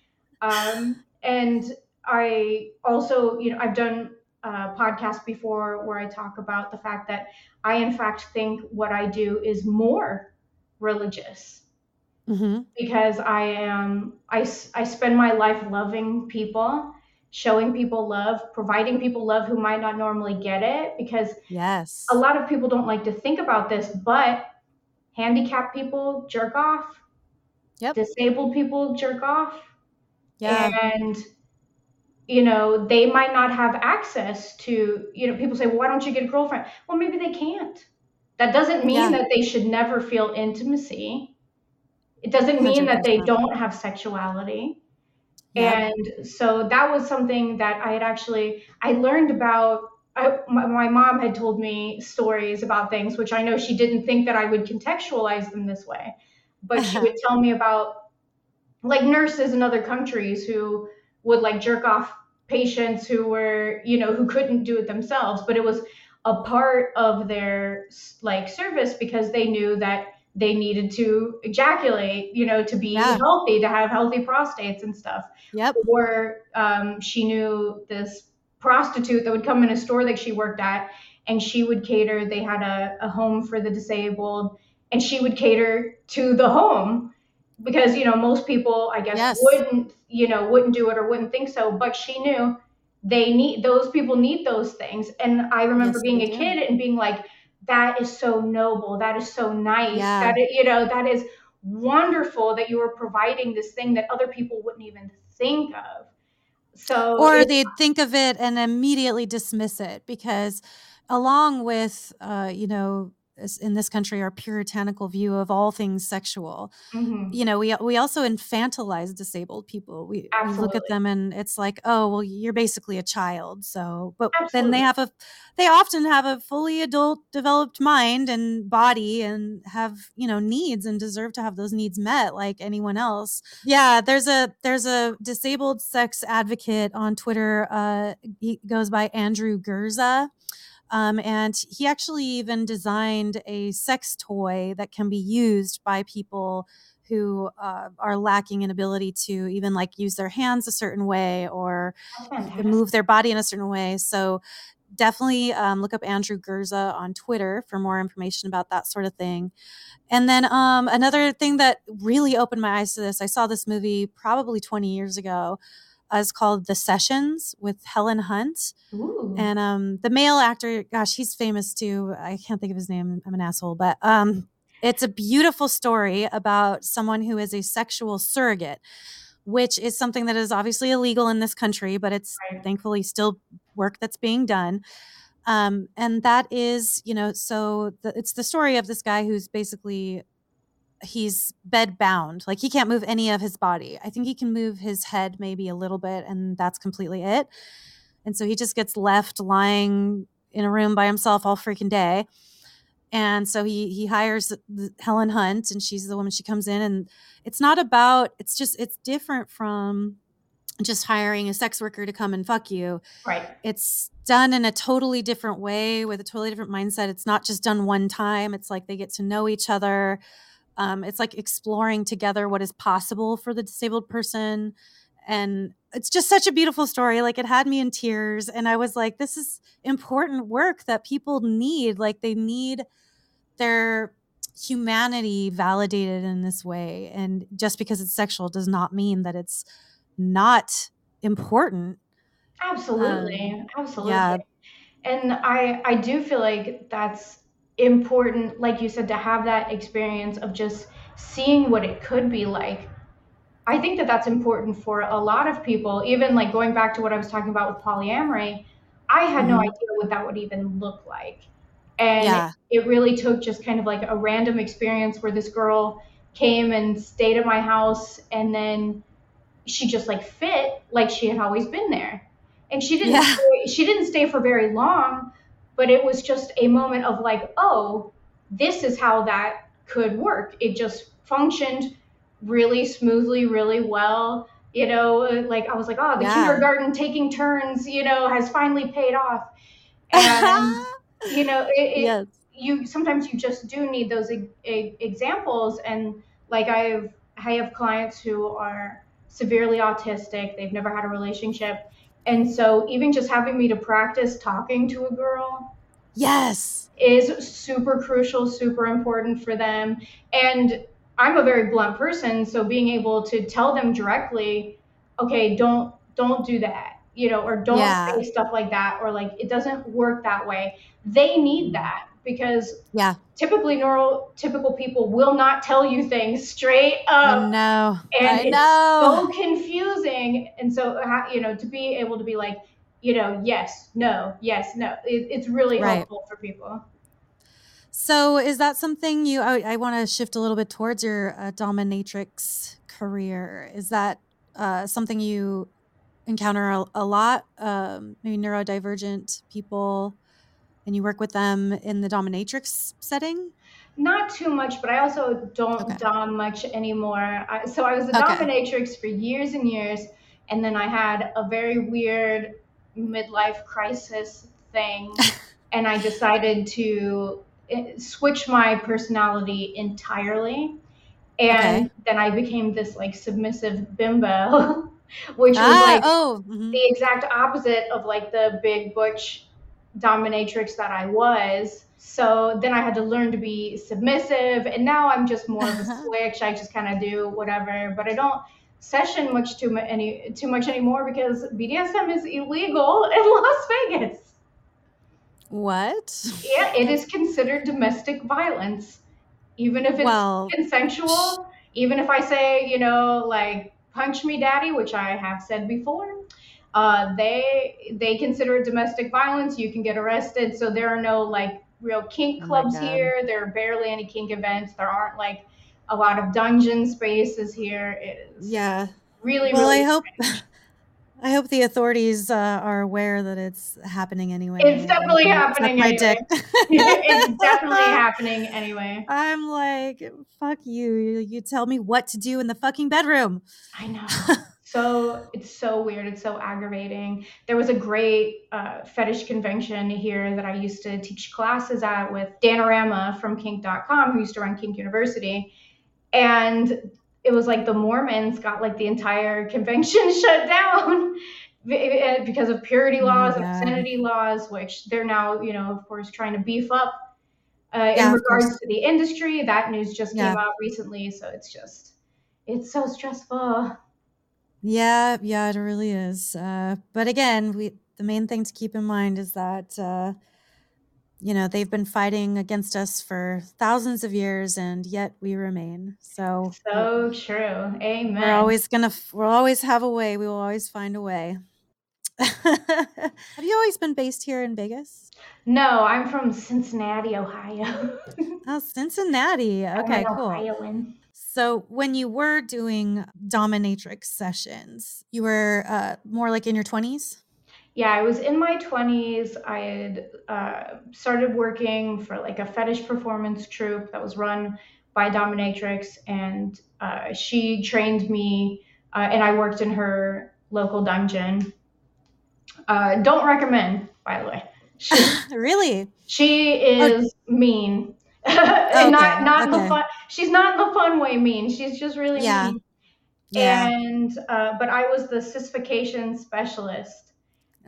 Speaker 2: Um, and I also, you know, I've done a podcast before where I talk about the fact that I, in fact, think what I do is more religious. Mm-hmm. Because I am, I, I spend my life loving people showing people love, providing people love who might not normally get it because
Speaker 1: yes.
Speaker 2: A lot of people don't like to think about this, but handicapped people jerk off.
Speaker 1: Yep.
Speaker 2: Disabled people jerk off.
Speaker 1: Yeah.
Speaker 2: And you know, they might not have access to, you know, people say, well, why don't you get a girlfriend? Well, maybe they can't. That doesn't mean yeah. that they should never feel intimacy. It doesn't mean that they don't have sexuality Yep. And so that was something that I had actually I learned about I, my, my, mom had told me stories about things, which I know she didn't think that I would contextualize them this way, but she would [laughs] tell me about like nurses in other countries who would like jerk off patients who were, you know, who couldn't do it themselves, but it was a part of their like service because they knew that they needed to ejaculate, you know, to be yeah. healthy, to have healthy prostates and stuff.
Speaker 1: Yep.
Speaker 2: Or um, she knew this prostitute that would come in a store that she worked at and she would cater they had a, a home for the disabled and she would cater to the home because you know most people i guess yes. wouldn't you know wouldn't do it or wouldn't think so but she knew they need those people need those things and i remember yes, being a kid and being like that is so noble that is so nice yeah. that it, you know that is wonderful that you are providing this thing that other people wouldn't even think of so
Speaker 1: or they'd think of it and immediately dismiss it because along with uh, you know in this country our puritanical view of all things sexual. Mm-hmm. you know we we also infantilize disabled people. We, we, look at them and it's like oh well you're basically a child. So but Absolutely. then they have a they often have a fully adult developed mind and body and have you know needs and deserve to have those needs met like anyone else. Yeah there's a there's a disabled sex advocate on twitter uh he goes by andrew gurza um, and he actually even designed a sex toy that can be used by people who uh, are lacking an ability to even like use their hands a certain way or move their body in a certain way. So definitely um, look up Andrew Gurza on Twitter for more information about that sort of thing. And then um, another thing that really opened my eyes to this, I saw this movie probably 20 years ago is called The Sessions with Helen Hunt. Ooh. And um, the male actor, gosh, he's famous too. I can't think of his name. I'm an asshole, but um, it's a beautiful story about someone who is a sexual surrogate, which is something that is obviously illegal in this country, but it's right. thankfully still work that's being done. Um, and that is, you know, so the, it's the story of this guy who's basically he's bed bound. Like he can't move any of his body. I think he can move his head maybe a little bit, and that's completely it. And so he just gets left lying in a room by himself all freaking day. And so he he hires Helen Hunt, and she's the woman. She comes in, and it's not about. It's just it's different from just hiring a sex worker to come and fuck you.
Speaker 2: Right.
Speaker 1: It's done in a totally different way with a totally different mindset. It's not just done one time. It's like they get to know each other. Um, it's like exploring together what is possible for the disabled person. And it's just such a beautiful story. Like it had me in tears. And I was like, this is important work that people need. Like they need their humanity validated in this way. And just because it's sexual does not mean that it's not important.
Speaker 2: Absolutely. Um, Absolutely. Yeah. And I I do feel like that's important, like you said, to have that experience of just seeing what it could be like. I think that that's important for a lot of people. Even like going back to what I was talking about with polyamory, I had mm-hmm. no idea what that would even look like. And yeah. it really took just kind of like a random experience where this girl came and stayed at my house and then she just like fit like she had always been there. And she didn't yeah. stay, she didn't stay for very long, but it was just a moment of like, oh, this is how that could work. It just functioned really smoothly, really well. You know, like I was like, oh, the yeah. kindergarten taking turns, you know, has finally paid off. And, [laughs] you know, it, it, yes. you sometimes you just do need those e- e- examples. And like I've, I have clients who are severely autistic, they've never had a relationship and so even just having me to practice talking to a girl
Speaker 1: yes
Speaker 2: is super crucial, super important for them. And I'm a very blunt person, so being able to tell them directly, okay, don't don't do that, you know, or don't yeah. say stuff like that or like it doesn't work that way. They need that because
Speaker 1: yeah.
Speaker 2: typically neurotypical people will not tell you things straight up.
Speaker 1: No
Speaker 2: and
Speaker 1: I
Speaker 2: it's
Speaker 1: know.
Speaker 2: so confusing. And so you know to be able to be like you know yes no yes no. It, it's really right. helpful for people.
Speaker 1: So is that something you i, I want to shift a little bit towards your uh, dominatrix career. Is that uh, something you encounter a, a lot? Um, maybe neurodivergent people, and you work with them in the dominatrix setting?
Speaker 2: Not too much, but I also don't
Speaker 1: Okay.
Speaker 2: dom much anymore. I, so I was a
Speaker 1: Okay.
Speaker 2: dominatrix for years and years, and then I had a very weird midlife crisis thing, [laughs] and I decided to eh, switch my personality entirely. And
Speaker 1: Okay.
Speaker 2: then I became this like submissive bimbo, [laughs] which was
Speaker 1: Ah,
Speaker 2: like
Speaker 1: oh, mhm.
Speaker 2: the exact opposite of like the big butch dominatrix that I was. So then I had to learn to be submissive, and now I'm just more of a [laughs] switch. I just kind of do whatever, but I don't session much too much any too much anymore because BDSM is illegal [laughs] in Las Vegas.
Speaker 1: What?
Speaker 2: Yeah, it is considered domestic violence, even if it's
Speaker 1: Well,
Speaker 2: consensual. Even if I say, you know, like punch me, daddy, which I have said before, uh, they they consider it domestic violence. You can get arrested. So there are no like real kink
Speaker 1: oh
Speaker 2: clubs
Speaker 1: God.
Speaker 2: here. There are barely any kink events. There aren't like a lot of dungeon spaces here. It is
Speaker 1: Yeah.
Speaker 2: really,
Speaker 1: Well, I hope
Speaker 2: strange. [laughs]
Speaker 1: I hope the authorities uh, are aware that it's happening anyway.
Speaker 2: It's definitely happening
Speaker 1: my
Speaker 2: anyway.
Speaker 1: dick. [laughs]
Speaker 2: it's definitely [laughs] happening anyway.
Speaker 1: I'm like, fuck you. You you tell me what to do in the fucking bedroom.
Speaker 2: I know. So it's so weird. It's so aggravating. There was a great uh, fetish convention here that I used to teach classes at with Danorama from kink.com, who used to run Kink University. And it was like the Mormons got like the entire convention [laughs] shut down because of purity
Speaker 1: Oh
Speaker 2: laws and
Speaker 1: God.
Speaker 2: obscenity laws, which they're now, you know, of course, trying to beef up uh, in
Speaker 1: Yeah, of
Speaker 2: regards to the industry. That news just
Speaker 1: Yeah.
Speaker 2: came out recently. So it's just, it's so stressful.
Speaker 1: Yeah, yeah, it really is. Uh, but again, we the main thing to keep in mind is that uh, you know they've been fighting against us for thousands of years, and yet we remain. So
Speaker 2: So true. Amen.
Speaker 1: We're always gonna we'll always have a way. We will always find a way. [laughs] have you always been based here in Vegas?
Speaker 2: No, I'm from Cincinnati, Ohio. [laughs]
Speaker 1: Oh, Cincinnati.
Speaker 2: I'm
Speaker 1: Okay,
Speaker 2: an
Speaker 1: cool.
Speaker 2: Ohioan.
Speaker 1: So when you were doing dominatrix sessions, you were uh, more like in your twenties.
Speaker 2: Yeah, I was in my 20s. I had uh, started working for like a fetish performance troupe that was run by Dominatrix, and uh, she trained me, uh, and I worked in her local dungeon. Uh, don't recommend, by the way. She, [laughs]
Speaker 1: really?
Speaker 2: she
Speaker 1: Oh,
Speaker 2: is mean, [laughs] and not
Speaker 1: okay.
Speaker 2: not in the fun. She's not in the fun way mean. She's just really
Speaker 1: Yeah.
Speaker 2: mean.
Speaker 1: Yeah.
Speaker 2: And uh, but I was the sissification specialist.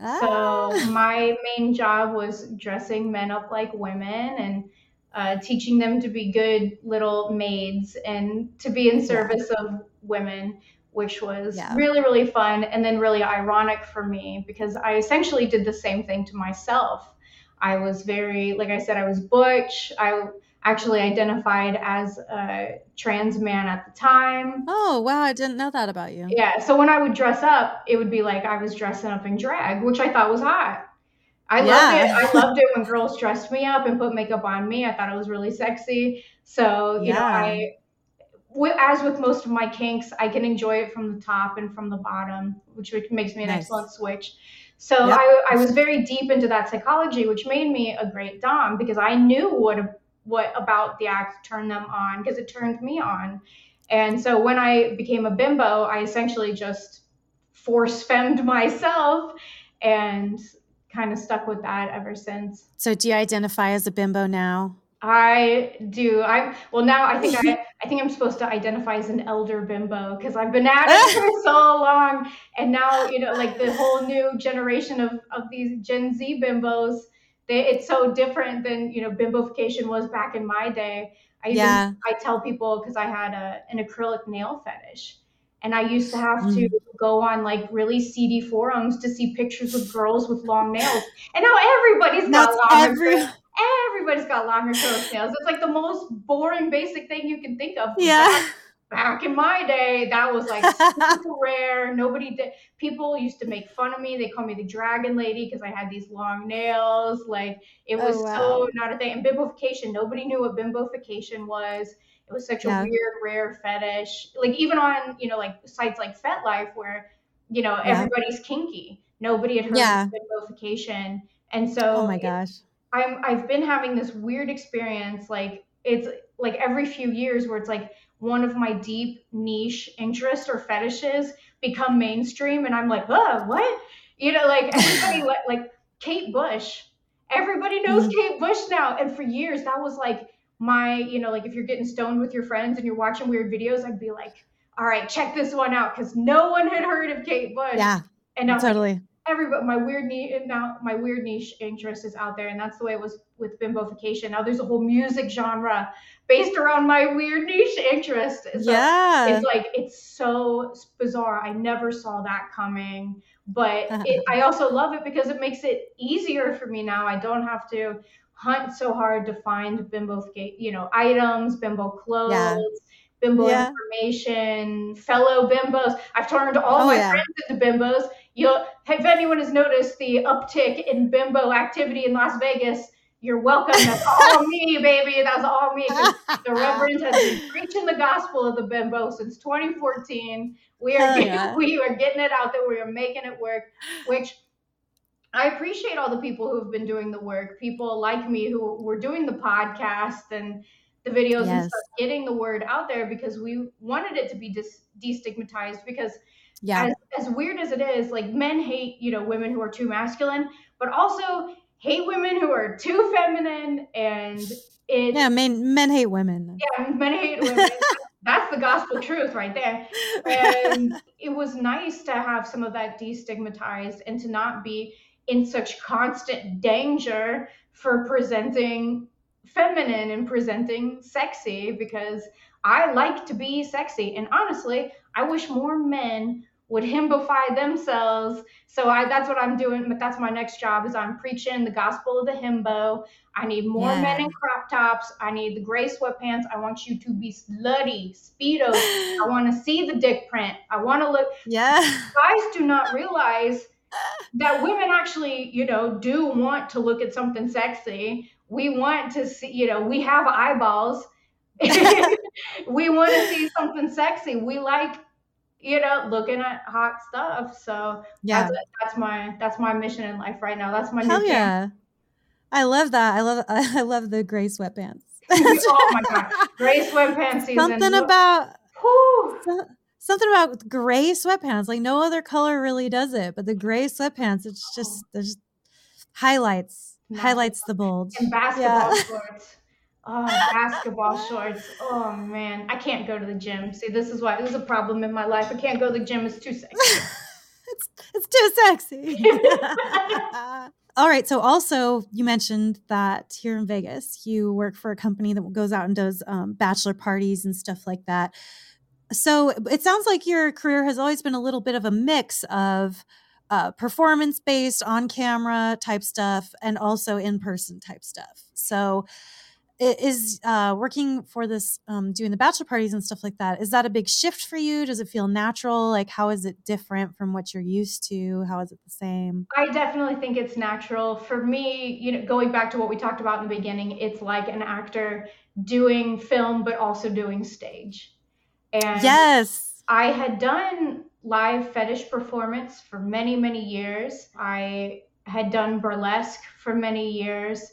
Speaker 2: So
Speaker 1: Ah. [laughs]
Speaker 2: my main job was dressing men up like women and uh, teaching them to be good little maids and to be in
Speaker 1: Yeah.
Speaker 2: service of women, which was
Speaker 1: Yeah.
Speaker 2: really, really fun and then really ironic for me because I essentially did the same thing to myself. I was very, like I said, I was butch. I actually identified as a trans man at the time.
Speaker 1: Oh wow, I didn't know that about you.
Speaker 2: Yeah, so when I would dress up, it would be like I was dressing up in drag, which I thought was hot. I loved it. I loved it when girls dressed me up and put makeup on me. I thought it was really sexy. So, you know,
Speaker 1: Yeah.
Speaker 2: I, wi- as with most of my kinks, I can enjoy it from the top and from the bottom, which makes me an
Speaker 1: Nice.
Speaker 2: excellent switch. So
Speaker 1: Yep.
Speaker 2: I, I was very deep into that psychology, which made me a great dom because I knew what what about the act turned them on because it turned me on. And so when I became a bimbo, I essentially just force femmed [laughs] myself and kind of stuck with that ever since.
Speaker 1: So do you identify as a bimbo now?
Speaker 2: I do. I well now I think I I think I'm supposed to identify as an elder bimbo because I've been at it for [laughs] so long, and now you know like the whole new generation of of these Gen Z bimbos. They, it's so different than you know bimbofication was back in my day. I even
Speaker 1: Yeah.
Speaker 2: I tell people because I had a an acrylic nail fetish, and I used to have to
Speaker 1: Mm.
Speaker 2: go on like really seedy forums to see pictures of girls with long nails, and now everybody's got
Speaker 1: it's
Speaker 2: long
Speaker 1: every
Speaker 2: acrylic everybody's got long acrylic nails. It's like the most boring, basic thing you can think of.
Speaker 1: Yeah.
Speaker 2: Back, back in my day, that was like [laughs] super rare. Nobody did. People used to make fun of me. They called me the dragon lady because I had these long nails. Like it oh, was
Speaker 1: Oh, wow.
Speaker 2: so not a thing. And bimbofication, nobody knew what bimbofication was. It was such yeah. a weird, rare fetish. Like even on, you know, like sites like FetLife where, you know, yeah. everybody's kinky. Nobody had heard yeah. of bimbofication. And so
Speaker 1: Oh my gosh.
Speaker 2: I'm I've been having this weird experience like it's like every few years where it's like one of my deep niche interests or fetishes become mainstream and I'm like, "Oh, what?" You know, like everybody [laughs] like Kate Bush. Everybody knows mm-hmm. Kate Bush now and for years that was like my, you know, like if you're getting stoned with your friends and you're watching weird videos, I'd be like, "All right, check this one out" cuz no one had heard of Kate Bush.
Speaker 1: Yeah. And now totally. Like,
Speaker 2: everybody my weird niche now my weird niche interest is out there and that's the way it was with bimbofication now there's a whole music genre based around my weird niche interest
Speaker 1: so yeah
Speaker 2: it's like it's so bizarre i never saw that coming but [laughs] it, i also love it because it makes it easier for me now i don't have to hunt so hard to find bimbo you know items bimbo clothes yeah bimbo yeah. information, fellow bimbos. I've turned all oh, my yeah. friends into bimbos you'll if anyone has noticed the uptick in bimbo activity in Las Vegas, you're welcome. That's all [laughs] me, baby. That's all me. [laughs] The Reverend has been preaching the gospel of the bimbo since 2014. We are getting, yeah. we are getting it out there. We are making it work, which I appreciate all the people who have been doing the work. People like me who were doing the podcast and the videos yes. and stuff, getting the word out there because we wanted it to be dis- destigmatized because yeah. As, as weird as it is like men hate you know women who are too masculine but also hate women who are too feminine and it
Speaker 1: yeah men men hate women.
Speaker 2: Yeah men hate women. [laughs] That's the gospel truth right there. And it was nice to have some of that destigmatized and to not be in such constant danger for presenting feminine and presenting sexy because I like to be sexy. And honestly, I wish more men would himbify themselves. So I that's what I'm doing. But that's my next job is I'm preaching the gospel of the himbo. I need more yeah. men in crop tops. I need the gray sweatpants. I want you to be slutty, speedo. I [laughs] want to see the dick print. I want to look.
Speaker 1: Yeah. [laughs]
Speaker 2: Guys do not realize that women actually, you know, do want to look at something sexy. We want to see, you know, we have eyeballs. [laughs] we want to see something sexy. We like you know, looking at hot stuff. So yeah, that's, that's my that's my mission in life right now. That's my
Speaker 1: hell yeah. I love that. I love [laughs] I love the gray sweatpants. [laughs]
Speaker 2: oh my god, [laughs] gray sweatpants season.
Speaker 1: Something about so, something about gray sweatpants. Like no other color really does it, but the gray sweatpants. It's just there's just highlights highlights the bold
Speaker 2: and basketball yeah. shorts. Oh, basketball shorts. Oh man, I can't go to the gym. See, this is why this is a problem in my life. I can't go to the gym. It's too sexy. [laughs]
Speaker 1: it's it's too sexy. [laughs] [laughs] All right. So also, you mentioned that here in Vegas, you work for a company that goes out and does um, bachelor parties and stuff like that. So it sounds like your career has always been a little bit of a mix of uh, performance based, on camera type stuff, and also in person type stuff. So is uh, working for this um, doing the bachelor parties and stuff like that is that a big shift for you? Does it feel natural? Like how is it different from what you're used to? How is it the same?
Speaker 2: I definitely think it's natural. For me you know going back to what we talked about in the beginning it's like an actor doing film but also doing stage. And
Speaker 1: yes.
Speaker 2: I had done live fetish performance for many many years. I had done burlesque for many years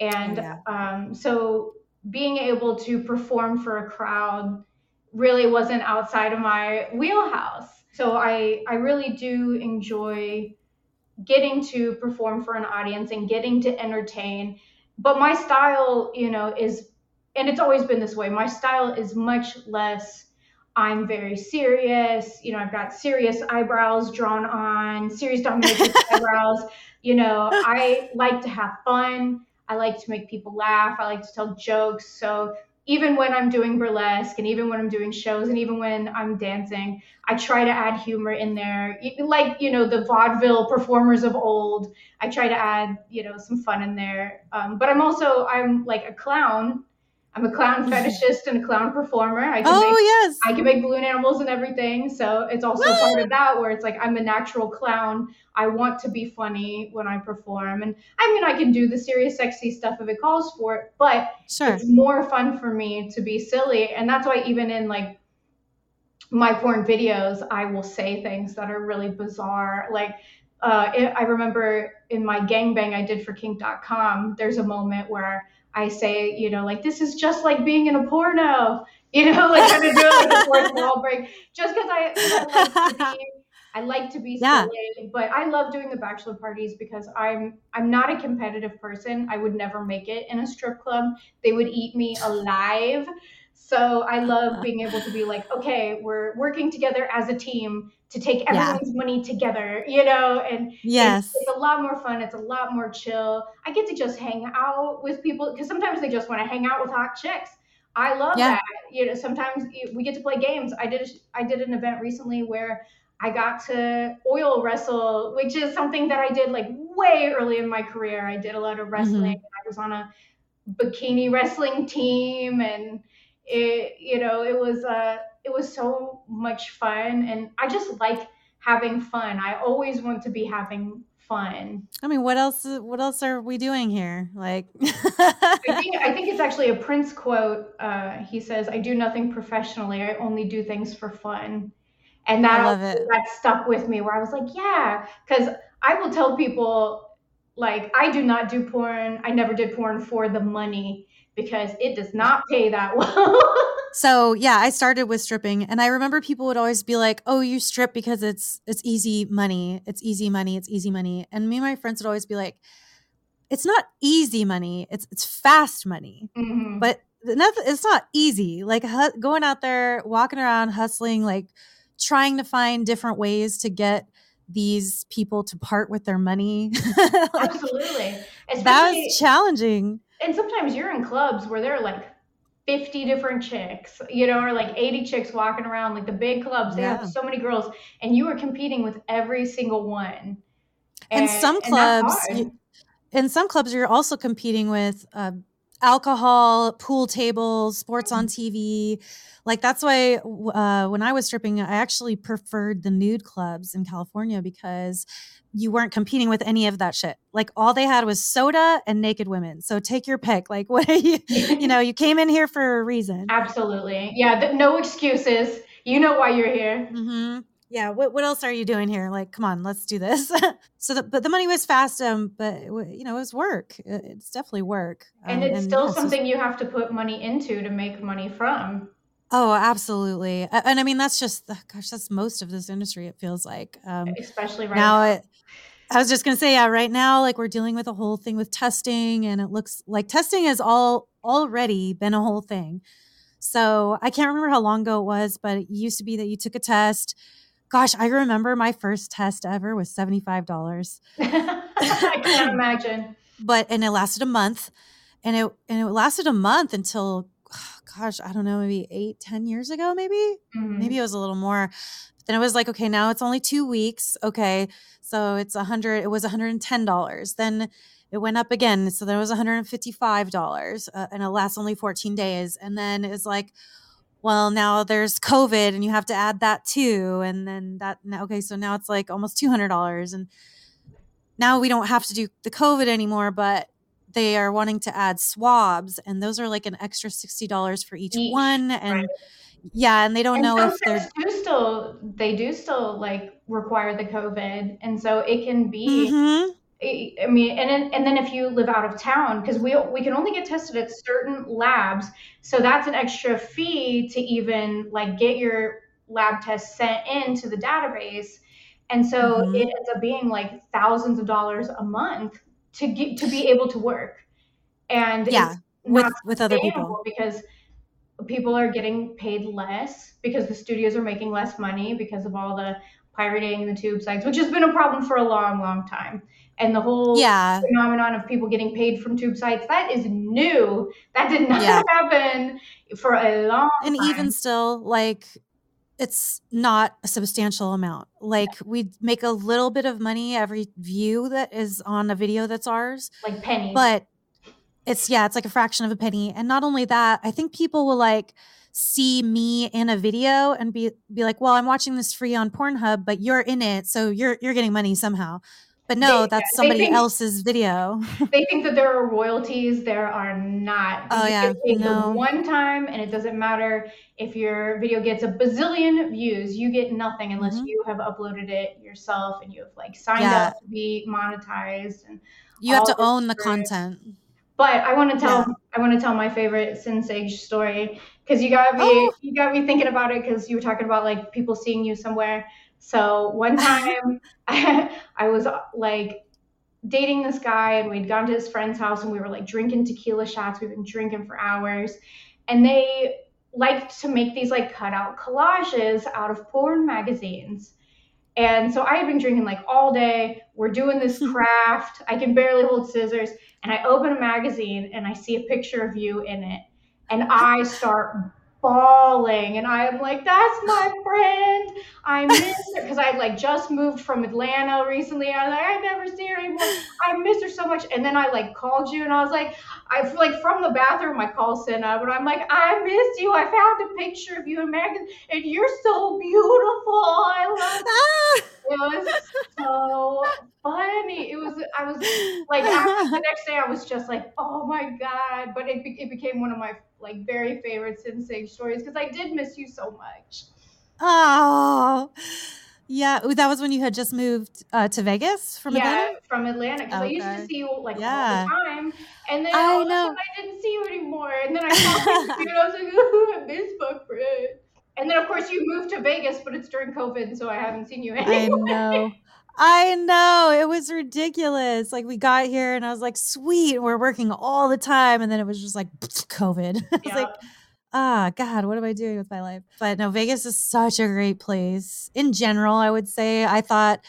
Speaker 2: and yeah. um, so being able to perform for a crowd really wasn't outside of my wheelhouse. So I, I really do enjoy getting to perform for an audience and getting to entertain. But my style, you know, is, and it's always been this way, my style is much less. I'm very serious. You know, I've got serious eyebrows drawn on, serious dominatrix [laughs] eyebrows. You know, I like to have fun. I like to make people laugh. I like to tell jokes. So even when I'm doing burlesque and even when I'm doing shows and even when I'm dancing, I try to add humor in there. Like, you know, the vaudeville performers of old, I try to add, you know, some fun in there. Um, but I'm also, I'm like a clown. I'm a clown fetishist and a clown performer. I
Speaker 1: can oh
Speaker 2: make,
Speaker 1: yes,
Speaker 2: I can make balloon animals and everything. So it's also part of that where it's like I'm a natural clown. I want to be funny when I perform, and I mean I can do the serious, sexy stuff if it calls for it. But sure. it's more fun for me to be silly, and that's why even in like my porn videos, I will say things that are really bizarre. Like uh, I remember in my gangbang I did for Kink.com, there's a moment where I say, you know, like this is just like being in a porno, you know, [laughs] like kind of doing like a fourth wall break, just because I, I, like to be, [laughs] I like to be yeah. silly, but I love doing the bachelor parties because I'm I'm not a competitive person. I would never make it in a strip club. They would eat me alive. So I love [laughs] being able to be like, okay, we're working together as a team to take everyone's yeah. money together, you know, and
Speaker 1: yes,
Speaker 2: it's, it's, a lot more fun. It's a lot more chill. I get to just hang out with people because sometimes they just want to hang out with hot chicks. I love yeah. that. You know, sometimes we get to play games. I did I did an event recently where I got to oil wrestle, which is something that I did like way early in my career. I did a lot of wrestling. Mm-hmm. I was on a bikini wrestling team and it you know it was uh it was so much fun and i just like having fun. I always want to be having fun.
Speaker 1: I mean what else what else are we doing here? Like [laughs]
Speaker 2: I, think, I think it's actually a prince quote uh, he says i do nothing professionally i only do things for fun. And that that stuck with me where i was like yeah because i will tell people like i do not do porn i never did porn for the money because it does not pay that well. [laughs]
Speaker 1: so yeah, I started with stripping and I remember people would always be like, Oh, you strip because it's it's easy money. It's easy money, it's easy money. And me and my friends would always be like, It's not easy money, it's it's fast money. Mm-hmm. But it's not easy. Like hu- going out there, walking around, hustling, like trying to find different ways to get these people to part with their money. [laughs]
Speaker 2: like, Absolutely.
Speaker 1: Especially, that was challenging
Speaker 2: and sometimes you're in clubs where there are like 50 different chicks, you know, or like 80 chicks walking around, like the big clubs, they yeah. have so many girls, and you are competing with every single one.
Speaker 1: And, and some clubs, and you, in some clubs, you're also competing with uh, alcohol, pool tables, sports on mm-hmm. TV. Like that's why uh, when I was stripping, I actually preferred the nude clubs in California because you weren't competing with any of that shit. Like all they had was soda and naked women. So take your pick. [laughs] Like what are you, you know, you came in here for a reason.
Speaker 2: Absolutely. Yeah. The, no excuses. You know why you're here.
Speaker 1: Mm-hmm. Yeah. What, what else are you doing here? Like, come on, let's do this. [laughs] so, the, but the money was fast. Um, but you know, it was work. It's definitely work.
Speaker 2: Um, and it's and, still yeah, something so, you have to put money into to make money from.
Speaker 1: Oh, absolutely. And I mean, that's just, gosh, that's most of this industry, it feels like.
Speaker 2: Um, Especially right
Speaker 1: now. now. It, I was just going to say, yeah, right now, like we're dealing with a whole thing with testing, and it looks like testing has all already been a whole thing. So I can't remember how long ago it was, but it used to be that you took a test. Gosh, I remember my first test ever was $75. [laughs]
Speaker 2: I can't imagine.
Speaker 1: But, and it lasted a month. And it, and it lasted a month until [sighs] gosh, I don't know, maybe eight, ten years ago, maybe. Mm-hmm. Maybe it was a little more. But then it was like, okay, now it's only two weeks. Okay. So it's a hundred, it was $110. Then it went up again. So then it was $155 uh, and it lasts only 14 days. And then it's like, well, now there's COVID and you have to add that too. And then that, okay, so now it's like almost $200. And now we don't have to do the COVID anymore, but they are wanting to add swabs and those are like an extra $60 for each, each one and right. yeah and they don't and know if they're
Speaker 2: do still they do still like require the covid and so it can be mm-hmm. I mean, and then, and then if you live out of town, because we we can only get tested at certain labs, so that's an extra fee to even like get your lab test sent into the database, and so mm-hmm. it ends up being like thousands of dollars a month to get to be able to work. And
Speaker 1: yeah with with other people.
Speaker 2: because people are getting paid less because the studios are making less money because of all the pirating the tube sites which has been a problem for a long long time and the whole
Speaker 1: yeah.
Speaker 2: phenomenon of people getting paid from tube sites that is new that did not yeah. [laughs] happen for a long
Speaker 1: and
Speaker 2: time.
Speaker 1: even still like it's not a substantial amount. Like we make a little bit of money every view that is on a video that's ours.
Speaker 2: Like pennies.
Speaker 1: But It's yeah, it's like a fraction of a penny. And not only that, I think people will like see me in a video and be be like, "Well, I'm watching this free on Pornhub, but you're in it, so you're you're getting money somehow." But no, they, that's somebody think, else's video. [laughs]
Speaker 2: they think that there are royalties. There are not.
Speaker 1: Oh you yeah,
Speaker 2: no. one time, and it doesn't matter if your video gets a bazillion views. You get nothing unless mm-hmm. you have uploaded it yourself and you have like signed yeah. up to be monetized. And
Speaker 1: you have to own the content.
Speaker 2: But I want to tell yeah. I want to tell my favorite Sinn Sage story because you got me oh. you got me thinking about it because you were talking about like people seeing you somewhere. So one [laughs] time I, [laughs] I was like dating this guy and we'd gone to his friend's house and we were like drinking tequila shots. We've been drinking for hours. And they liked to make these like cutout collages out of porn magazines. And so I had been drinking like all day. We're doing this [laughs] craft. I can barely hold scissors. And I open a magazine and I see a picture of you in it. And I start bawling and I'm like, that's my friend. I miss her because I like just moved from Atlanta recently. I was like, I never see her anymore. I miss her so much. And then I like called you and I was like, I like from the bathroom, I call up and I'm like, I missed you. I found a picture of you in Megan and you're so beautiful. I love you. It was so funny. It was, I was like, [laughs] after the next day, I was just like, oh my God. But it, it became one of my like very favorite Sage stories because I did miss you so much.
Speaker 1: Oh, yeah. Ooh, that was when you had just moved uh, to Vegas from
Speaker 2: yeah,
Speaker 1: Atlanta?
Speaker 2: from Atlanta. Because okay. I used to see you like yeah. all the time. And then I know. I didn't see you anymore. And then I saw you and I was like, oh, I miss my friend. And then, of course, you moved to Vegas, but it's during COVID, so I haven't seen you anymore.
Speaker 1: I know. I know. It was ridiculous. Like we got here and I was like, sweet, we're working all the time. And then it was just like [laughs] COVID. [laughs] I was yeah. like, ah, God, what am I doing with my life? But no, Vegas is such a great place. In general, I would say I thought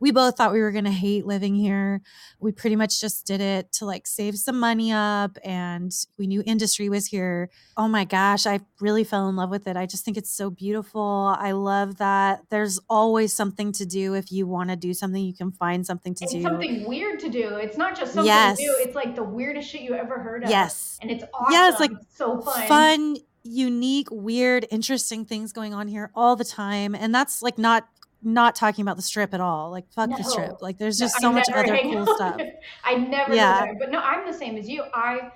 Speaker 1: we both thought we were going to hate living here. We pretty much just did it to like save some money up and we knew industry was here. Oh my gosh, I really fell in love with it. I just think it's so beautiful. I love that there's always something to do. If you want to do something, you can find something to
Speaker 2: and
Speaker 1: do.
Speaker 2: Something weird to do. It's not just something yes. to do. It's like the weirdest shit you ever heard of.
Speaker 1: Yes.
Speaker 2: And it's awesome. Yeah, it's like it's so fun.
Speaker 1: Fun unique, weird, interesting things going on here all the time. And that's like not not talking about the strip at all. Like fuck no. the strip. Like there's just no, so much other cool [laughs] stuff.
Speaker 2: I never yeah. But no, I'm the same as you. I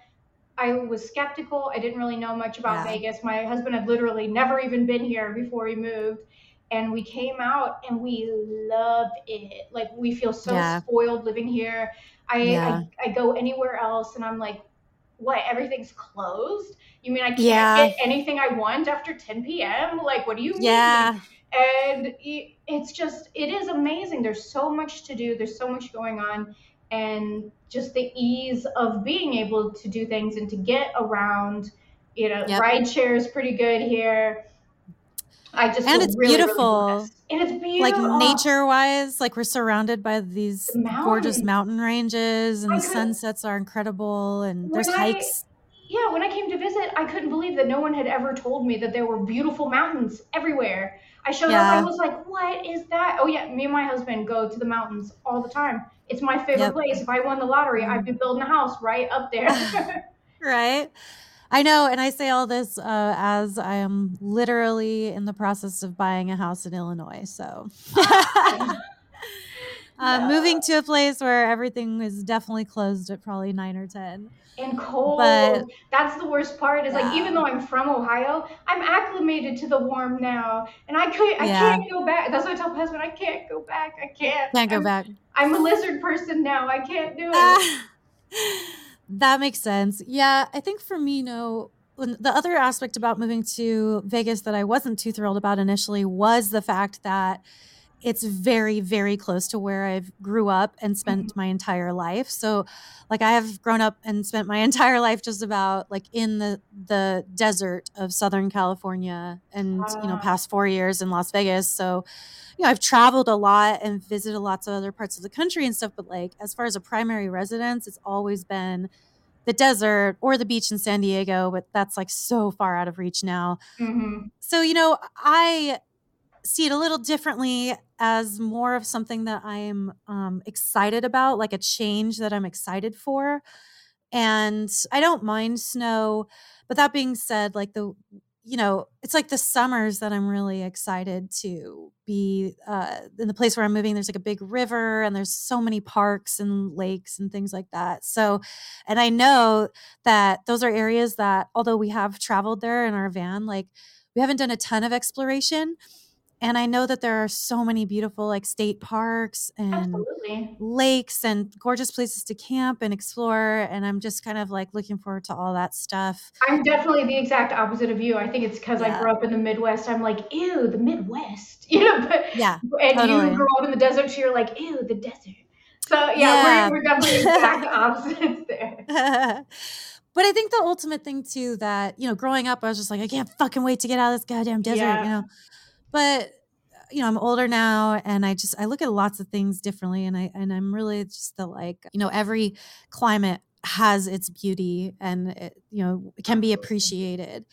Speaker 2: I was skeptical. I didn't really know much about yeah. Vegas. My husband had literally never even been here before he moved. And we came out and we love it. Like we feel so yeah. spoiled living here. I, yeah. I I go anywhere else and I'm like, what? Everything's closed? You mean I can't get anything I want after 10 p.m.? Like, what do you mean?
Speaker 1: Yeah
Speaker 2: and it's just it is amazing. There's so much to do. There's so much going on. And just the ease of being able to do things and to get around you know yep. ride share is pretty good here. I just
Speaker 1: and it's
Speaker 2: really,
Speaker 1: beautiful.
Speaker 2: really and it's beautiful
Speaker 1: like nature wise like we're surrounded by these gorgeous mountain ranges and the sunsets are incredible and there's hikes
Speaker 2: yeah, when I came to visit, I couldn't believe that no one had ever told me that there were beautiful mountains everywhere. I showed yeah. up, I was like, what is that? Oh, yeah, me and my husband go to the mountains all the time. It's my favorite yep. place. If I won the lottery, I'd be building a house right up there. [laughs]
Speaker 1: right. I know. And I say all this uh, as I am literally in the process of buying a house in Illinois. So. [laughs] Uh, moving to a place where everything is definitely closed at probably nine or ten.
Speaker 2: And cold. But, That's the worst part. Is yeah. like even though I'm from Ohio, I'm acclimated to the warm now, and I could I yeah. can't go back. That's what I tell my husband. I can't go back. I can't.
Speaker 1: Can't go
Speaker 2: I'm,
Speaker 1: back.
Speaker 2: I'm a lizard person now. I can't do it. [laughs]
Speaker 1: that makes sense. Yeah, I think for me, no. The other aspect about moving to Vegas that I wasn't too thrilled about initially was the fact that it's very very close to where i've grew up and spent mm-hmm. my entire life so like i have grown up and spent my [laughs] entire life just about like in the the desert of southern california and you know past 4 years in las vegas so you know i've traveled a lot and visited lots of other parts of the country and stuff but like as far as a primary residence it's always been the desert or the beach in San Diego, but that's like so far out of reach now. Mm-hmm. So, you know, I see it a little differently as more of something that I'm um, excited about, like a change that I'm excited for. and I don't mind snow. But that being said, like the you know, it's like the summers that I'm really excited to be uh, in the place where I'm moving. There's like a big river and there's so many parks and lakes and things like that. So, and I know that those are areas that, although we have traveled there in our van, like we haven't done a ton of exploration and i know that there are so many beautiful like state parks and
Speaker 2: Absolutely.
Speaker 1: lakes and gorgeous places to camp and explore and i'm just kind of like looking forward to all that stuff
Speaker 2: I'm definitely the exact opposite of you. I think it's because I grew up in the Midwest. I'm like, ew, the Midwest, [laughs] you know. But
Speaker 1: yeah
Speaker 2: and
Speaker 1: totally.
Speaker 2: you grew up in the desert, so you're like, ew, the desert. So yeah,
Speaker 1: Yeah.
Speaker 2: We're, we're definitely exact [laughs] opposites there. [laughs]
Speaker 1: but i think the ultimate thing too that you know growing up i was just like i can't fucking wait to get out of this goddamn desert
Speaker 2: Yeah.
Speaker 1: you know but you know i'm older now and i just i look at lots of things differently and i and i'm really just the like you know every climate has its beauty and it, you know it can be appreciated.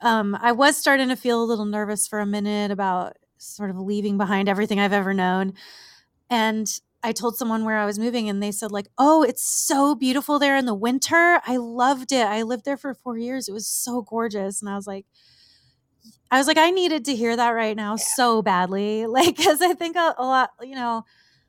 Speaker 1: Um i was starting to feel a little nervous for a minute about sort of leaving behind everything i've ever known and i told someone where i was moving and they said like oh it's so beautiful there in the winter. I loved it. I lived there for four years. It was so gorgeous. And i was like I was like, I needed to hear that right now so badly. [laughs] Like, because I think a, a lot, you know,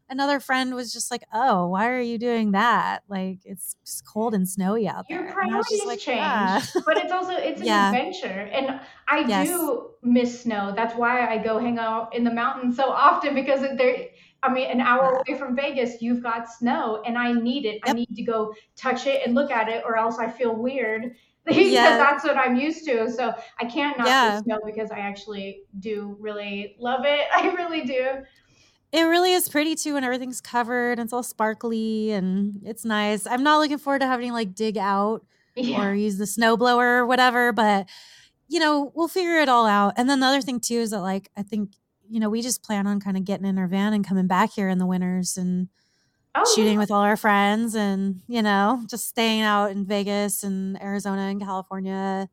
Speaker 1: another friend was just like, oh, why are you doing that? Like, it's cold and snowy out
Speaker 2: Your
Speaker 1: there. Was
Speaker 2: priorities
Speaker 1: just like,
Speaker 2: change,
Speaker 1: "Ah."
Speaker 2: but it's also it's an
Speaker 1: Yeah.
Speaker 2: adventure, and I
Speaker 1: Yes.
Speaker 2: do miss snow. That's why I go hang out in the mountains so often because there. I mean, an hour away from Vegas, you've got snow, and I need it. I need to go touch it and look at it, or else I feel weird [laughs] because
Speaker 1: Yeah.
Speaker 2: that's what I'm used to. So I can't not
Speaker 1: Yeah.
Speaker 2: snow because I actually do really love it. [laughs] I really do.
Speaker 1: It really is pretty too, and everything's covered and it's all sparkly and it's nice. I'm not looking forward to having to like dig out
Speaker 2: Yeah.
Speaker 1: or use the snowblower or whatever, but you know, we'll figure it all out. And then the other thing too is that like I think, you know, we just plan on kind of getting in our van and coming back here in the winters and
Speaker 2: Oh,
Speaker 1: shooting
Speaker 2: yeah.
Speaker 1: with all our friends and, you know, just staying out in Vegas and Arizona and California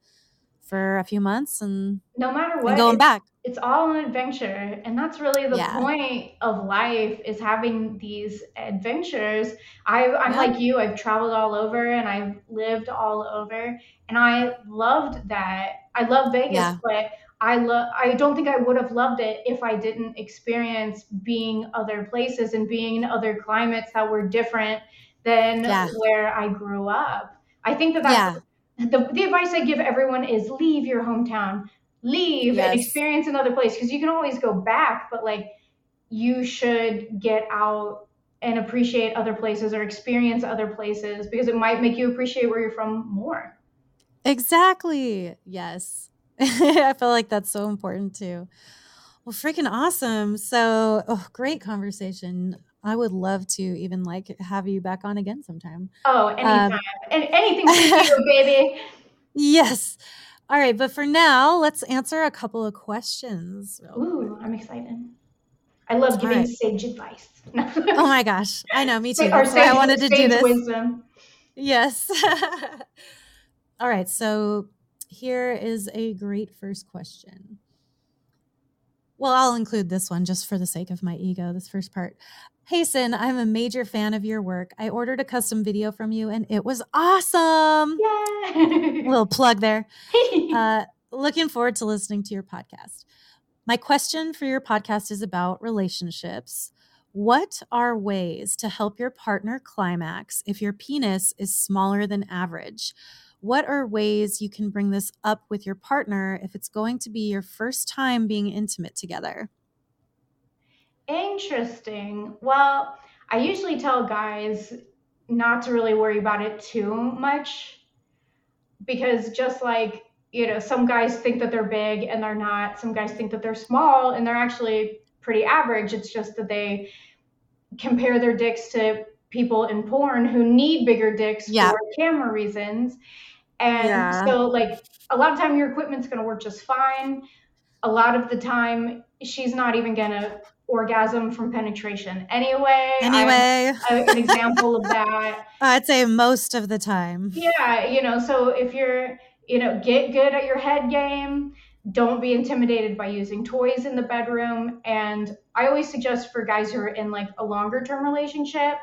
Speaker 1: for a few months and,
Speaker 2: no matter what,
Speaker 1: going back.
Speaker 2: it's all an adventure and that's really the
Speaker 1: Yeah.
Speaker 2: point of life is having these adventures I, i'm
Speaker 1: Yeah.
Speaker 2: like you i've traveled all over and i've lived all over and i loved that i love vegas but i love i don't think i would have loved it if i didn't experience being other places and being in other climates that were different than
Speaker 1: Yeah.
Speaker 2: where i grew up i think that that's
Speaker 1: Yeah.
Speaker 2: the, the advice I give everyone is leave your hometown, leave and experience another place because you can always go back, but like you should get out and appreciate other places or experience other places because it might make you appreciate where you're from more.
Speaker 1: Exactly. Yes. [laughs] I feel like that's so important too. Well, freaking awesome. So, oh, great conversation. I would love to even like have you back on again sometime.
Speaker 2: Oh,
Speaker 1: Um,
Speaker 2: anytime. and anything for you, [laughs] baby.
Speaker 1: yes. All right. But for now, let's answer a couple of questions.
Speaker 2: Ooh, I'm excited. I love giving
Speaker 1: right.
Speaker 2: sage advice. [laughs]
Speaker 1: Oh my gosh. I know. Me too.
Speaker 2: Or
Speaker 1: That's why I wanted to do this.
Speaker 2: wisdom.
Speaker 1: Yes. All right. So here is a great first question. Well, I'll include this one just for the sake of my ego, this first part. Hey, Sinn, I'm a major fan of your work. I ordered a custom video from you and it was awesome.
Speaker 2: Yay!
Speaker 1: Little plug there. [laughs] Uh, looking forward to listening to your podcast. My question for your podcast is about relationships. What are ways to help your partner climax if your penis is smaller than average? What are ways you can bring this up with your partner if it's going to be your first time being intimate together?
Speaker 2: Interesting. Well, I usually tell guys not to really worry about it too much because just like, you know, some guys think that they're big and they're not. Some guys think that they're small and they're actually pretty average. It's just that they compare their dicks to people in porn who need bigger dicks
Speaker 1: Yeah.
Speaker 2: for camera reasons. And
Speaker 1: Yeah.
Speaker 2: so like a lot of time your equipment's going to work just fine. A lot of the time she's not even going to orgasm from penetration anyway. I'm
Speaker 1: Anyway,
Speaker 2: an example of that. [laughs]
Speaker 1: I'd say most of the time.
Speaker 2: Yeah, you know, so if you're, you know, get good at your head game, don't be intimidated by using toys in the bedroom. And I always suggest for guys who are in like a longer term relationship,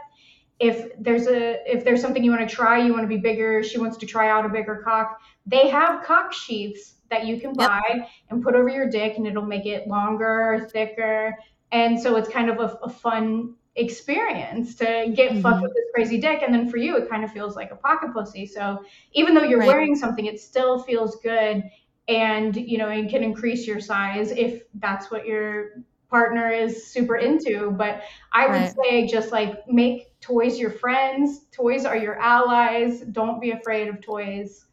Speaker 2: if there's a if there's something you want to try, you want to be bigger, she wants to try out a bigger cock. They have cock sheaths that you can buy yep. and put over your dick, and it'll make it longer, thicker, and so it's kind of a, a fun experience to get mm-hmm. fucked with this crazy dick and then for you it kind of feels like a pocket pussy so even though you're right. wearing something it still feels good and you know it can increase your size if that's what your partner is super into but i would right. say just like make toys your friends. Toys are your allies. Don't be afraid of toys.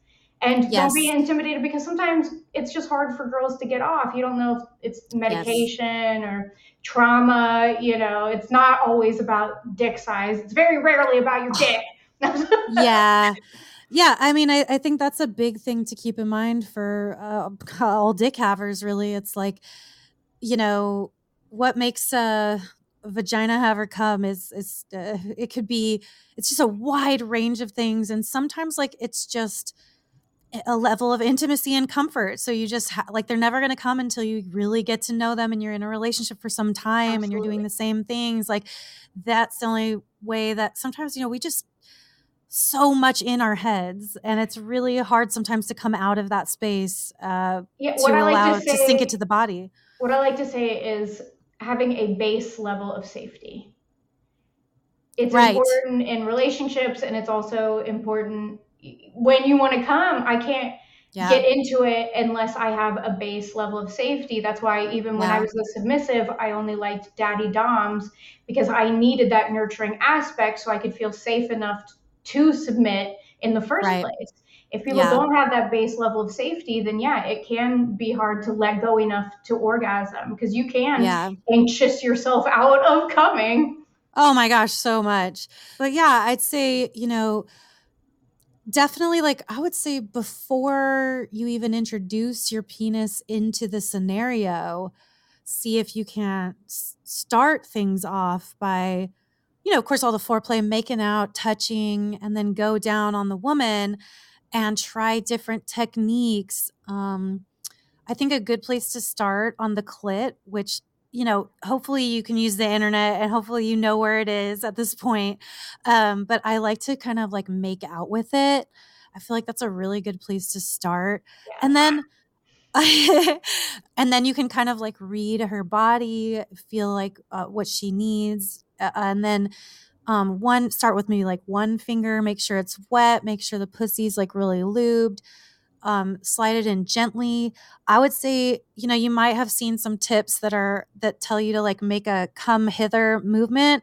Speaker 2: And yes. don't be intimidated because sometimes it's just hard for girls to get off. You don't know if it's medication yes. or trauma you know. It's not always about dick size. It's very rarely about your dick. [sighs] [laughs]
Speaker 1: Yeah. Yeah i mean I, I think that's a big thing to keep in mind for uh, all dick havers really. It's like you know what makes a vagina have her come is is uh, it could be it's just a wide range of things and sometimes like it's just a level of intimacy and comfort so you just ha- like they're never going to come until you really get to know them and you're in a relationship for some time Absolutely. and you're doing the same things like that's the only way that sometimes you know we just so much in our heads and it's really hard sometimes to come out of that space uh, yeah, to allow like to, say, to sink it to the body
Speaker 2: what i like to say is having a base level of safety. It's right. important in relationships and it's also important when you want to come. I can't yeah. get into it unless I have a base level of safety. That's why even when yeah. I was a submissive, I only liked daddy doms because I needed that nurturing aspect so I could feel safe enough to submit in the first right. place if people yeah. don't have that base level of safety, then yeah, it can be hard to let go enough to orgasm because you can yeah. anxious yourself out of coming.
Speaker 1: Oh my gosh, so much. But yeah, I'd say, you know, definitely like I would say before you even introduce your penis into the scenario, see if you can't start things off by you know, of course all the foreplay, making out, touching, and then go down on the woman and try different techniques. Um, I think a good place to start on the clit, which you know, hopefully you can use the internet and hopefully you know where it is at this point. Um, but I like to kind of like make out with it. I feel like that's a really good place to start. Yeah. And then [laughs] and then you can kind of like read her body, feel like uh, what she needs, uh, and then um, one start with maybe like one finger make sure it's wet make sure the pussy's like really lubed. Um, slide it in gently. I would say you know you might have seen some tips that are that tell you to like make a come hither movement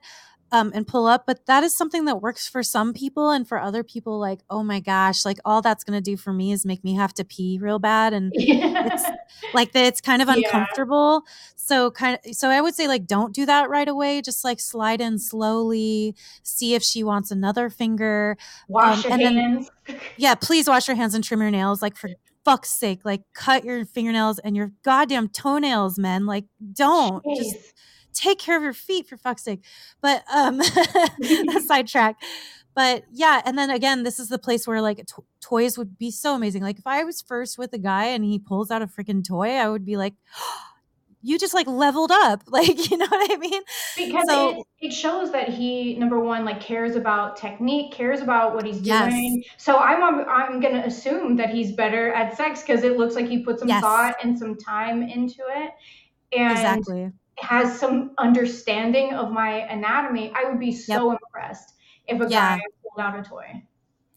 Speaker 1: um, and pull up. But that is something that works for some people, and for other people, like, oh my gosh, like all that's going to do for me is make me have to pee real bad, and yeah. it's [laughs] like that. It's kind of uncomfortable. Yeah. So kind of, so I would say like don't do that right away. Just like slide in slowly, see if she wants another finger.
Speaker 2: Wash um, your hands.
Speaker 1: Then, yeah, please wash your hands and trim your nails. Like for fuck's sake, like cut your fingernails and your goddamn toenails, men. Like don't Jeez. just take care of your feet for fuck's sake. But um [laughs] [laughs] sidetrack. But yeah, and then again, this is the place where like to- toys would be so amazing. Like if I was first with a guy and he pulls out a freaking toy, I would be like, [gasps] you just like leveled up [laughs] like you know what i mean
Speaker 2: because so, it, it shows that he number one like cares about technique cares about what he's doing yes. so i'm i'm gonna assume that he's better at sex because it looks like he put some yes. thought and some time into it and exactly has some understanding of my anatomy, I would be so yep. impressed if a yeah. guy pulled out a toy.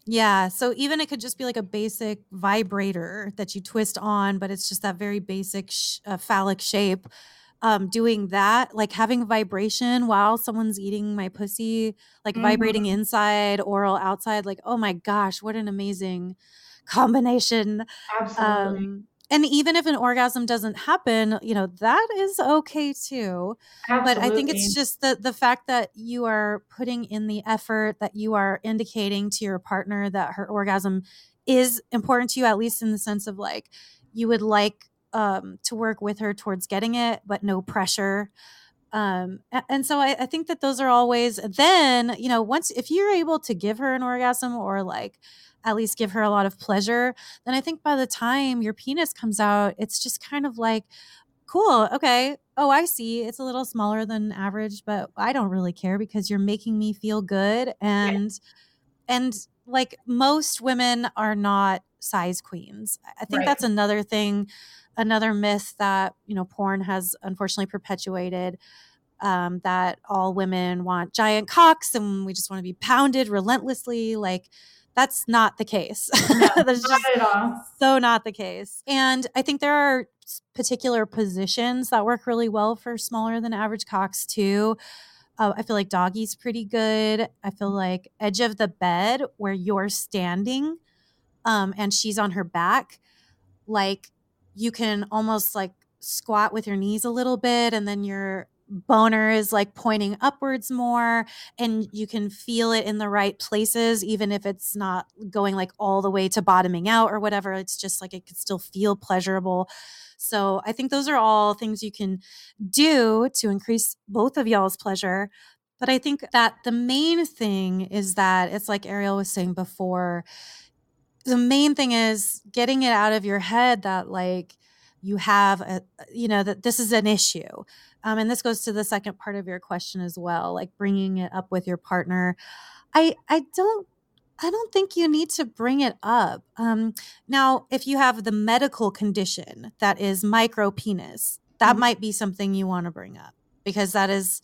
Speaker 1: Yeah. So even it could just be like a basic vibrator that you twist on, but it's just that very basic sh- uh, phallic shape. Um, doing that, like having vibration while someone's eating my pussy, like mm-hmm. vibrating inside, oral outside, like, oh my gosh, what an amazing combination.
Speaker 2: Absolutely. Um,
Speaker 1: and even if an orgasm doesn't happen you know that is okay too Absolutely. but i think it's just the the fact that you are putting in the effort that you are indicating to your partner that her orgasm is important to you at least in the sense of like you would like um, to work with her towards getting it but no pressure um, and so I, I think that those are always then you know once if you're able to give her an orgasm or like at least give her a lot of pleasure, then I think by the time your penis comes out, it's just kind of like cool. Okay. Oh, I see. It's a little smaller than average, but I don't really care because you're making me feel good and yeah. and like most women are not size queens. I think right. that's another thing another myth that, you know, porn has unfortunately perpetuated um, that all women want giant cocks and we just want to be pounded relentlessly like that's not the case.
Speaker 2: No, [laughs] That's not at all.
Speaker 1: So not the case. And I think there are particular positions that work really well for smaller than average cocks too. Uh, I feel like doggy's pretty good. I feel like edge of the bed where you're standing um, and she's on her back, like you can almost like squat with your knees a little bit and then you're boner is like pointing upwards more and you can feel it in the right places even if it's not going like all the way to bottoming out or whatever it's just like it could still feel pleasurable. So i think those are all things you can do to increase both of y'all's pleasure but i think that the main thing is that it's like Arielle was saying before the main thing is getting it out of your head that like you have a you know that this is an issue um, and this goes to the second part of your question as well like bringing it up with your partner i i don't i don't think you need to bring it up um, now if you have the medical condition that is micro penis that mm-hmm. might be something you want to bring up because that is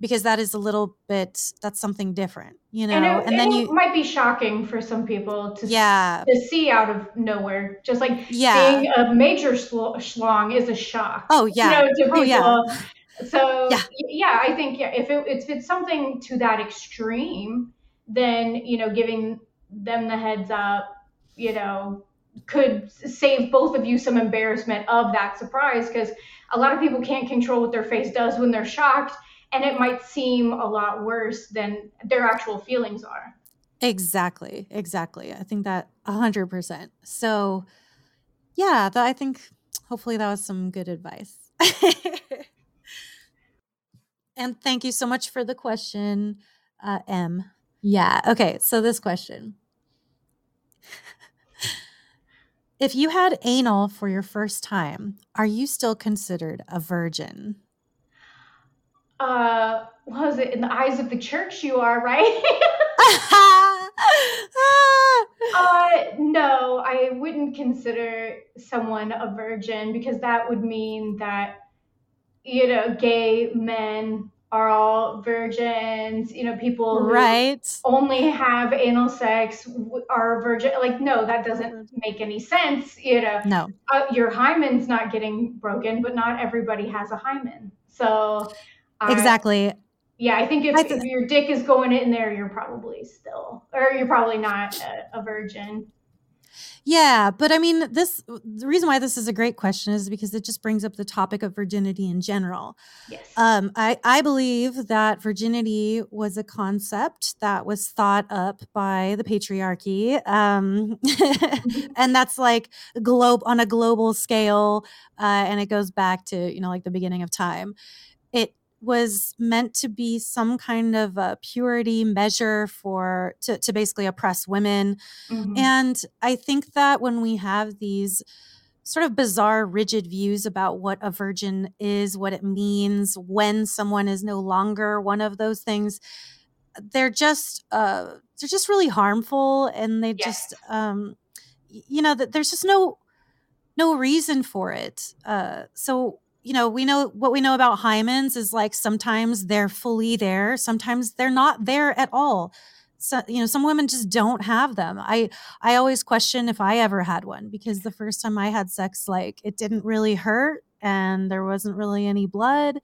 Speaker 1: because that is a little bit that's something different you know
Speaker 2: and,
Speaker 1: it,
Speaker 2: and then you might be shocking for some people to
Speaker 1: yeah
Speaker 2: to see out of nowhere just like yeah seeing a major schlong is a shock
Speaker 1: oh yeah
Speaker 2: you know, to people.
Speaker 1: Oh, yeah.
Speaker 2: Uh, so yeah. yeah i think yeah if, it, if it's something to that extreme then you know giving them the heads up you know could save both of you some embarrassment of that surprise because a lot of people can't control what their face does when they're shocked and it might seem a lot worse than their actual feelings are.
Speaker 1: Exactly. Exactly. I think that 100%. So, yeah, I think hopefully that was some good advice. [laughs] and thank you so much for the question, uh, M. Yeah. Okay. So, this question [laughs] If you had anal for your first time, are you still considered a virgin?
Speaker 2: Uh was it in the eyes of the church you are right? [laughs] Uh no i wouldn't consider someone a virgin because that would mean that you know gay men are all virgins. You know people
Speaker 1: right.
Speaker 2: only have anal sex are virgin like no that doesn't make any sense you know.
Speaker 1: No.
Speaker 2: Uh, your hymen's not getting broken but not everybody has a hymen. So
Speaker 1: exactly.
Speaker 2: yeah, I think if, I th- if, your dick is going in there, you're probably still, or you're probably not a, a virgin.
Speaker 1: Yeah, but I mean, this the reason why this is a great question is because it just brings up the topic of virginity in general.
Speaker 2: Yes.
Speaker 1: Um, I I believe that virginity was a concept that was thought up by the patriarchy, um, [laughs] and that's like globe on a global scale, uh, and it goes back to you know like the beginning of time. It was meant to be some kind of a purity measure for to, to basically oppress women mm-hmm. and i think that when we have these sort of bizarre rigid views about what a virgin is what it means when someone is no longer one of those things they're just uh they're just really harmful and they yes. just um you know that there's just no no reason for it uh so you know, we know what we know about hymens is like sometimes they're fully there, sometimes they're not there at all. So, you know, some women just don't have them. I I always question if I ever had one because the first time I had sex, like it didn't really hurt and there wasn't really any blood.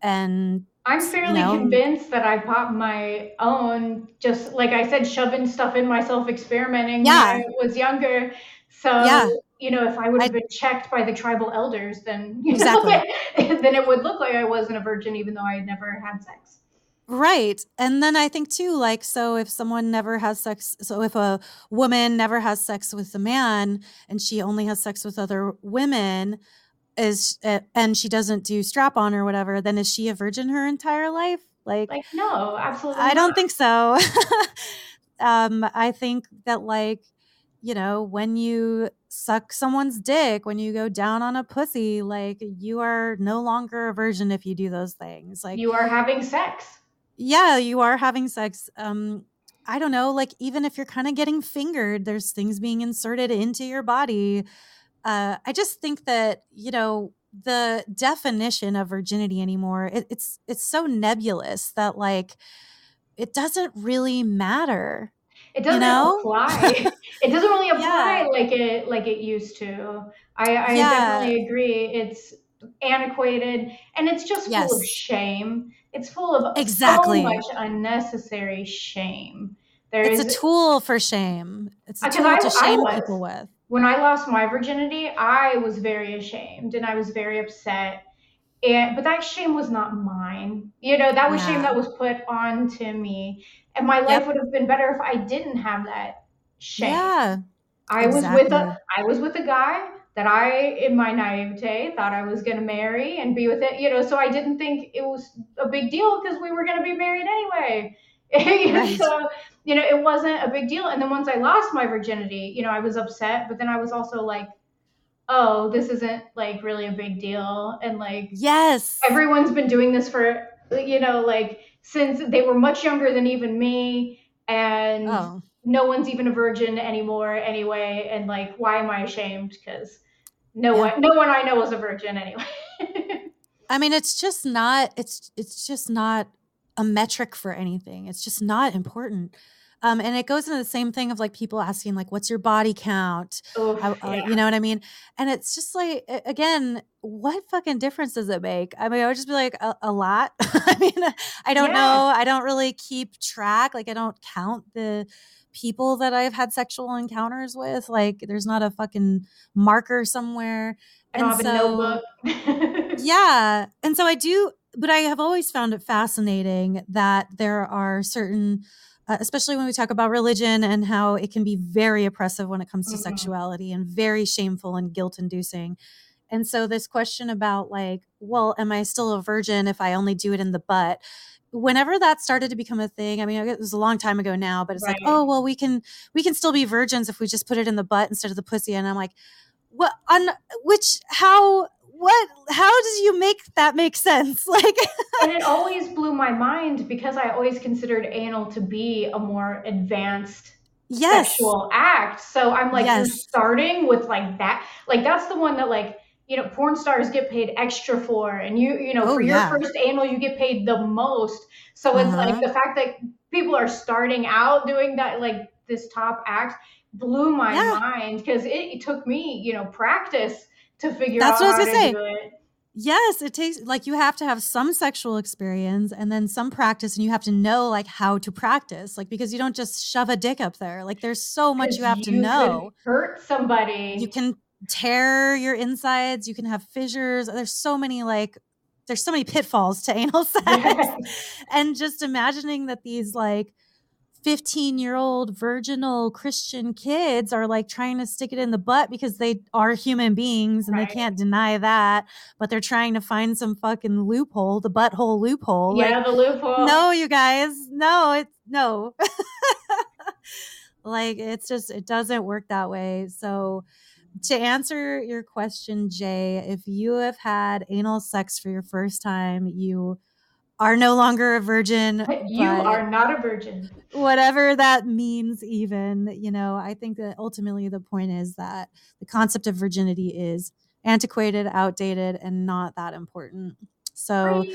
Speaker 1: And
Speaker 2: I'm fairly convinced that I popped my own, just like I said, shoving stuff in myself, experimenting yeah. when I was younger. So yeah you know, if I would have been checked by the tribal elders, then you exactly. know, [laughs] then it would look like I wasn't a virgin, even though I had never had sex.
Speaker 1: Right. And then I think too, like, so if someone never has sex, so if a woman never has sex with a man and she only has sex with other women, is uh, and she doesn't do strap on or whatever, then is she a virgin her entire life? Like,
Speaker 2: like no, absolutely.
Speaker 1: I not. don't think so. [laughs] um, I think that like you know, when you suck someone's dick, when you go down on a pussy, like you are no longer a virgin if you do those things. Like
Speaker 2: you are having sex.
Speaker 1: Yeah, you are having sex. Um, I don't know, like even if you're kind of getting fingered, there's things being inserted into your body. Uh, I just think that, you know, the definition of virginity anymore, it, it's it's so nebulous that like it doesn't really matter.
Speaker 2: It doesn't
Speaker 1: you know?
Speaker 2: apply. [laughs] it doesn't really apply yeah. like it like it used to. I, I yeah. definitely agree. It's antiquated and it's just yes. full of shame. It's full of exactly. so much unnecessary shame.
Speaker 1: There it's is, a tool for shame. It's a uh, tool I, to shame was, people with.
Speaker 2: When I lost my virginity, I was very ashamed and I was very upset. And but that shame was not mine. You know, that was yeah. shame that was put onto me. And my life yep. would have been better if I didn't have that shame. Yeah. I exactly. was with a I was with a guy that I, in my naivete, thought I was going to marry and be with it, you know, so I didn't think it was a big deal because we were going to be married anyway. [laughs] right. So, you know, it wasn't a big deal. And then once I lost my virginity, you know, I was upset, but then I was also like, oh, this isn't like really a big deal. And like,
Speaker 1: yes,
Speaker 2: everyone's been doing this for, you know, like since they were much younger than even me. And, oh no one's even a virgin anymore anyway and like why am i ashamed because no yeah. one no one i know is a virgin anyway [laughs]
Speaker 1: i mean it's just not it's it's just not a metric for anything it's just not important um, and it goes into the same thing of like people asking like what's your body count How, uh, yeah. you know what i mean and it's just like again what fucking difference does it make i mean i would just be like a, a lot [laughs] i mean i don't yeah. know i don't really keep track like i don't count the people that I've had sexual encounters with. Like there's not a fucking marker somewhere.
Speaker 2: I don't and have so, a
Speaker 1: notebook. [laughs] yeah. And so I do, but I have always found it fascinating that there are certain uh, especially when we talk about religion and how it can be very oppressive when it comes to mm-hmm. sexuality and very shameful and guilt inducing. And so this question about like, well, am I still a virgin if I only do it in the butt? whenever that started to become a thing i mean it was a long time ago now but it's right. like oh well we can we can still be virgins if we just put it in the butt instead of the pussy and i'm like what on which how what how does you make that make sense [laughs] like
Speaker 2: and it always blew my mind because i always considered anal to be a more advanced yes. sexual act so i'm like yes. starting with like that like that's the one that like you know porn stars get paid extra for and you you know oh, for your first anal you get paid the most so uh-huh. it's like uh-huh. the fact that people are starting out doing that like this top act blew my yeah. mind because it, it, took me you know practice to figure That's out what I was how to say. do it
Speaker 1: Yes, it takes like you have to have some sexual experience and then some practice, and you have to know like how to practice, like because you don't just shove a dick up there. Like there's so much you have to know.
Speaker 2: hurt somebody.
Speaker 1: You can tear your insides. You can have fissures. There's so many like there's so many pitfalls to [laughs] anal sex. Yes. and just imagining that these like 15 year old virginal Christian kids are like trying to stick it in the butt because they are human beings and right. they can't deny that, but they're trying to find some fucking loophole, the butthole loophole.
Speaker 2: Yeah, like, the loophole.
Speaker 1: No, you guys, no, it's no. [laughs] like it's just, it doesn't work that way. So, to answer your question, Jay, if you have had anal sex for your first time, you are no longer a virgin. [laughs]
Speaker 2: You are not a virgin.
Speaker 1: Whatever that means, even, you know, I think that ultimately the point is that the concept of virginity is antiquated, outdated, and not that important. So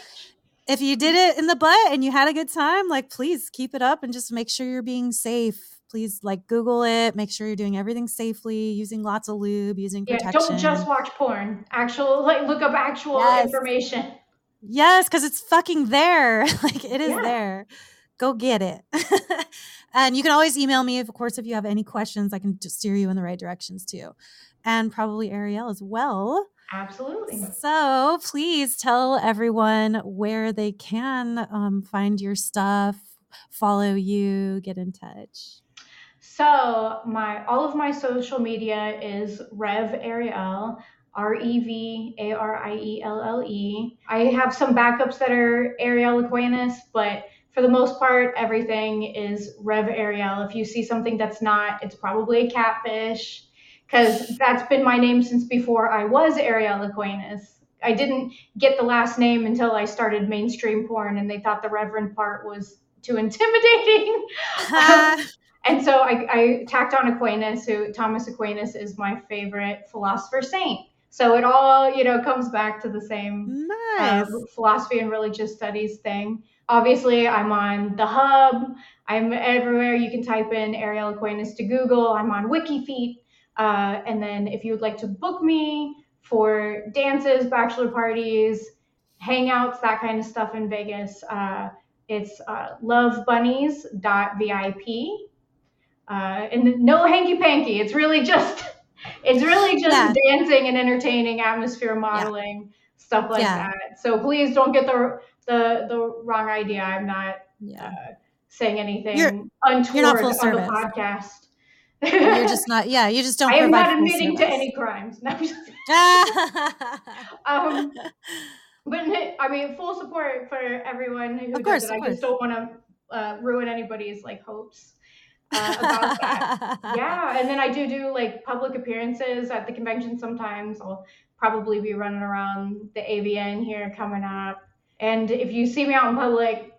Speaker 1: if you did it in the butt and you had a good time, like please keep it up and just make sure you're being safe please like Google it. Make sure you're doing everything safely, using lots of lube, using protection. Yeah,
Speaker 2: don't just watch porn. Actual, like, look up actual yes. information.
Speaker 1: Yes, because it's fucking there. [laughs] like, it is yeah. there. Go get it. [laughs] and you can always email me, of course, if you have any questions. I can steer you in the right directions too, and probably Arielle as well.
Speaker 2: Absolutely.
Speaker 1: So please tell everyone where they can um, find your stuff, follow you, get in touch.
Speaker 2: So my all of my social media is Rev Arielle, R E V A R I E L L E. I have some backups that are Arielle Aquinas, but for the most part, everything is Rev Arielle. If you see something that's not, it's probably a catfish because that's been my name since before I was Arielle Aquinas. I didn't get the last name until I started mainstream porn, and they thought the Reverend part was too intimidating. [laughs] Um, and so I, I, tacked on Aquinas, who Thomas Aquinas is my favorite philosopher saint. So it all, you know, comes back to the same
Speaker 1: nice.
Speaker 2: uh, philosophy and religious studies thing. Obviously, I'm on the Hub. I'm everywhere. You can type in Arielle Aquinas to Google. I'm on WikiFeet. Uh, and then if you would like to book me for dances, bachelor parties, hangouts, that kind of stuff in Vegas, uh, it's uh, lovebunnies.vip. Uh, and no hanky panky. It's really just, it's really just yeah. dancing and entertaining, atmosphere modeling, yeah. stuff like yeah. that. So please don't get the the the wrong idea. I'm not uh, saying anything you're, untoward you're not full on service. the podcast
Speaker 1: you're [laughs] just not. Yeah, you just don't. I
Speaker 2: am not admitting to any crimes. [laughs] No, [laughs] um, but I mean, full support for everyone who
Speaker 1: of course,
Speaker 2: does it. I just don't want to uh, ruin anybody's like hopes. Uh, about that. [laughs] yeah, and then I do do like public appearances at the convention sometimes. I'll probably be running around the AVN here coming up. And if you see me out in public,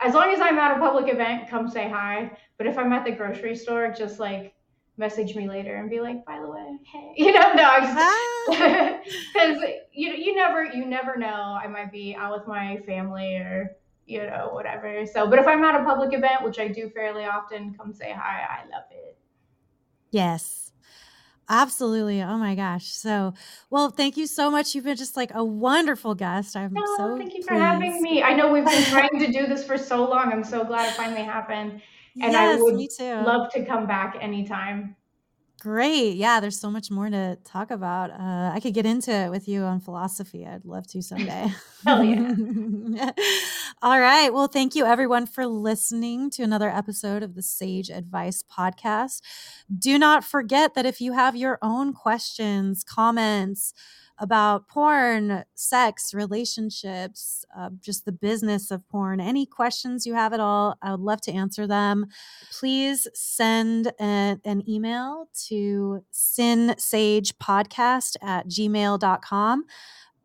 Speaker 2: as long as I'm at a public event, come say hi. But if I'm at the grocery store, just like message me later and be like, by the way, hey, [laughs] you know, no, because [laughs] you you never you never know. I might be out with my family or you know whatever. So, but if I'm at a public event, which I do fairly often, come say hi. I love it.
Speaker 1: Yes. Absolutely. Oh my gosh. So, well, thank you so much. You've been just like a wonderful guest. I'm
Speaker 2: oh,
Speaker 1: so
Speaker 2: thank you
Speaker 1: pleased.
Speaker 2: for having me. I know we've been trying to do this for so long. I'm so glad it finally happened. And
Speaker 1: yes,
Speaker 2: I would
Speaker 1: me too.
Speaker 2: love to come back anytime.
Speaker 1: Great. Yeah, there's so much more to talk about. Uh, I could get into it with you on philosophy. I'd love to someday. [laughs]
Speaker 2: Hell yeah. [laughs]
Speaker 1: All right. Well, thank you everyone for listening to another episode of the Sage Advice Podcast. Do not forget that if you have your own questions, comments, about porn, sex, relationships, uh, just the business of porn, any questions you have at all, I would love to answer them. Please send a, an email to sinnsagepodcast at gmail.com.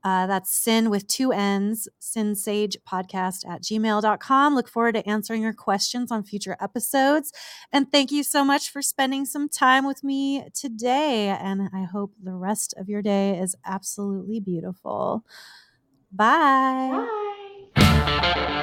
Speaker 1: Uh, that's sin with two N's, sinnsagepodcast at gmail.com. Look forward to answering your questions on future episodes. And thank you so much for spending some time with me today. And I hope the rest of your day is absolutely beautiful. Bye.
Speaker 2: Bye.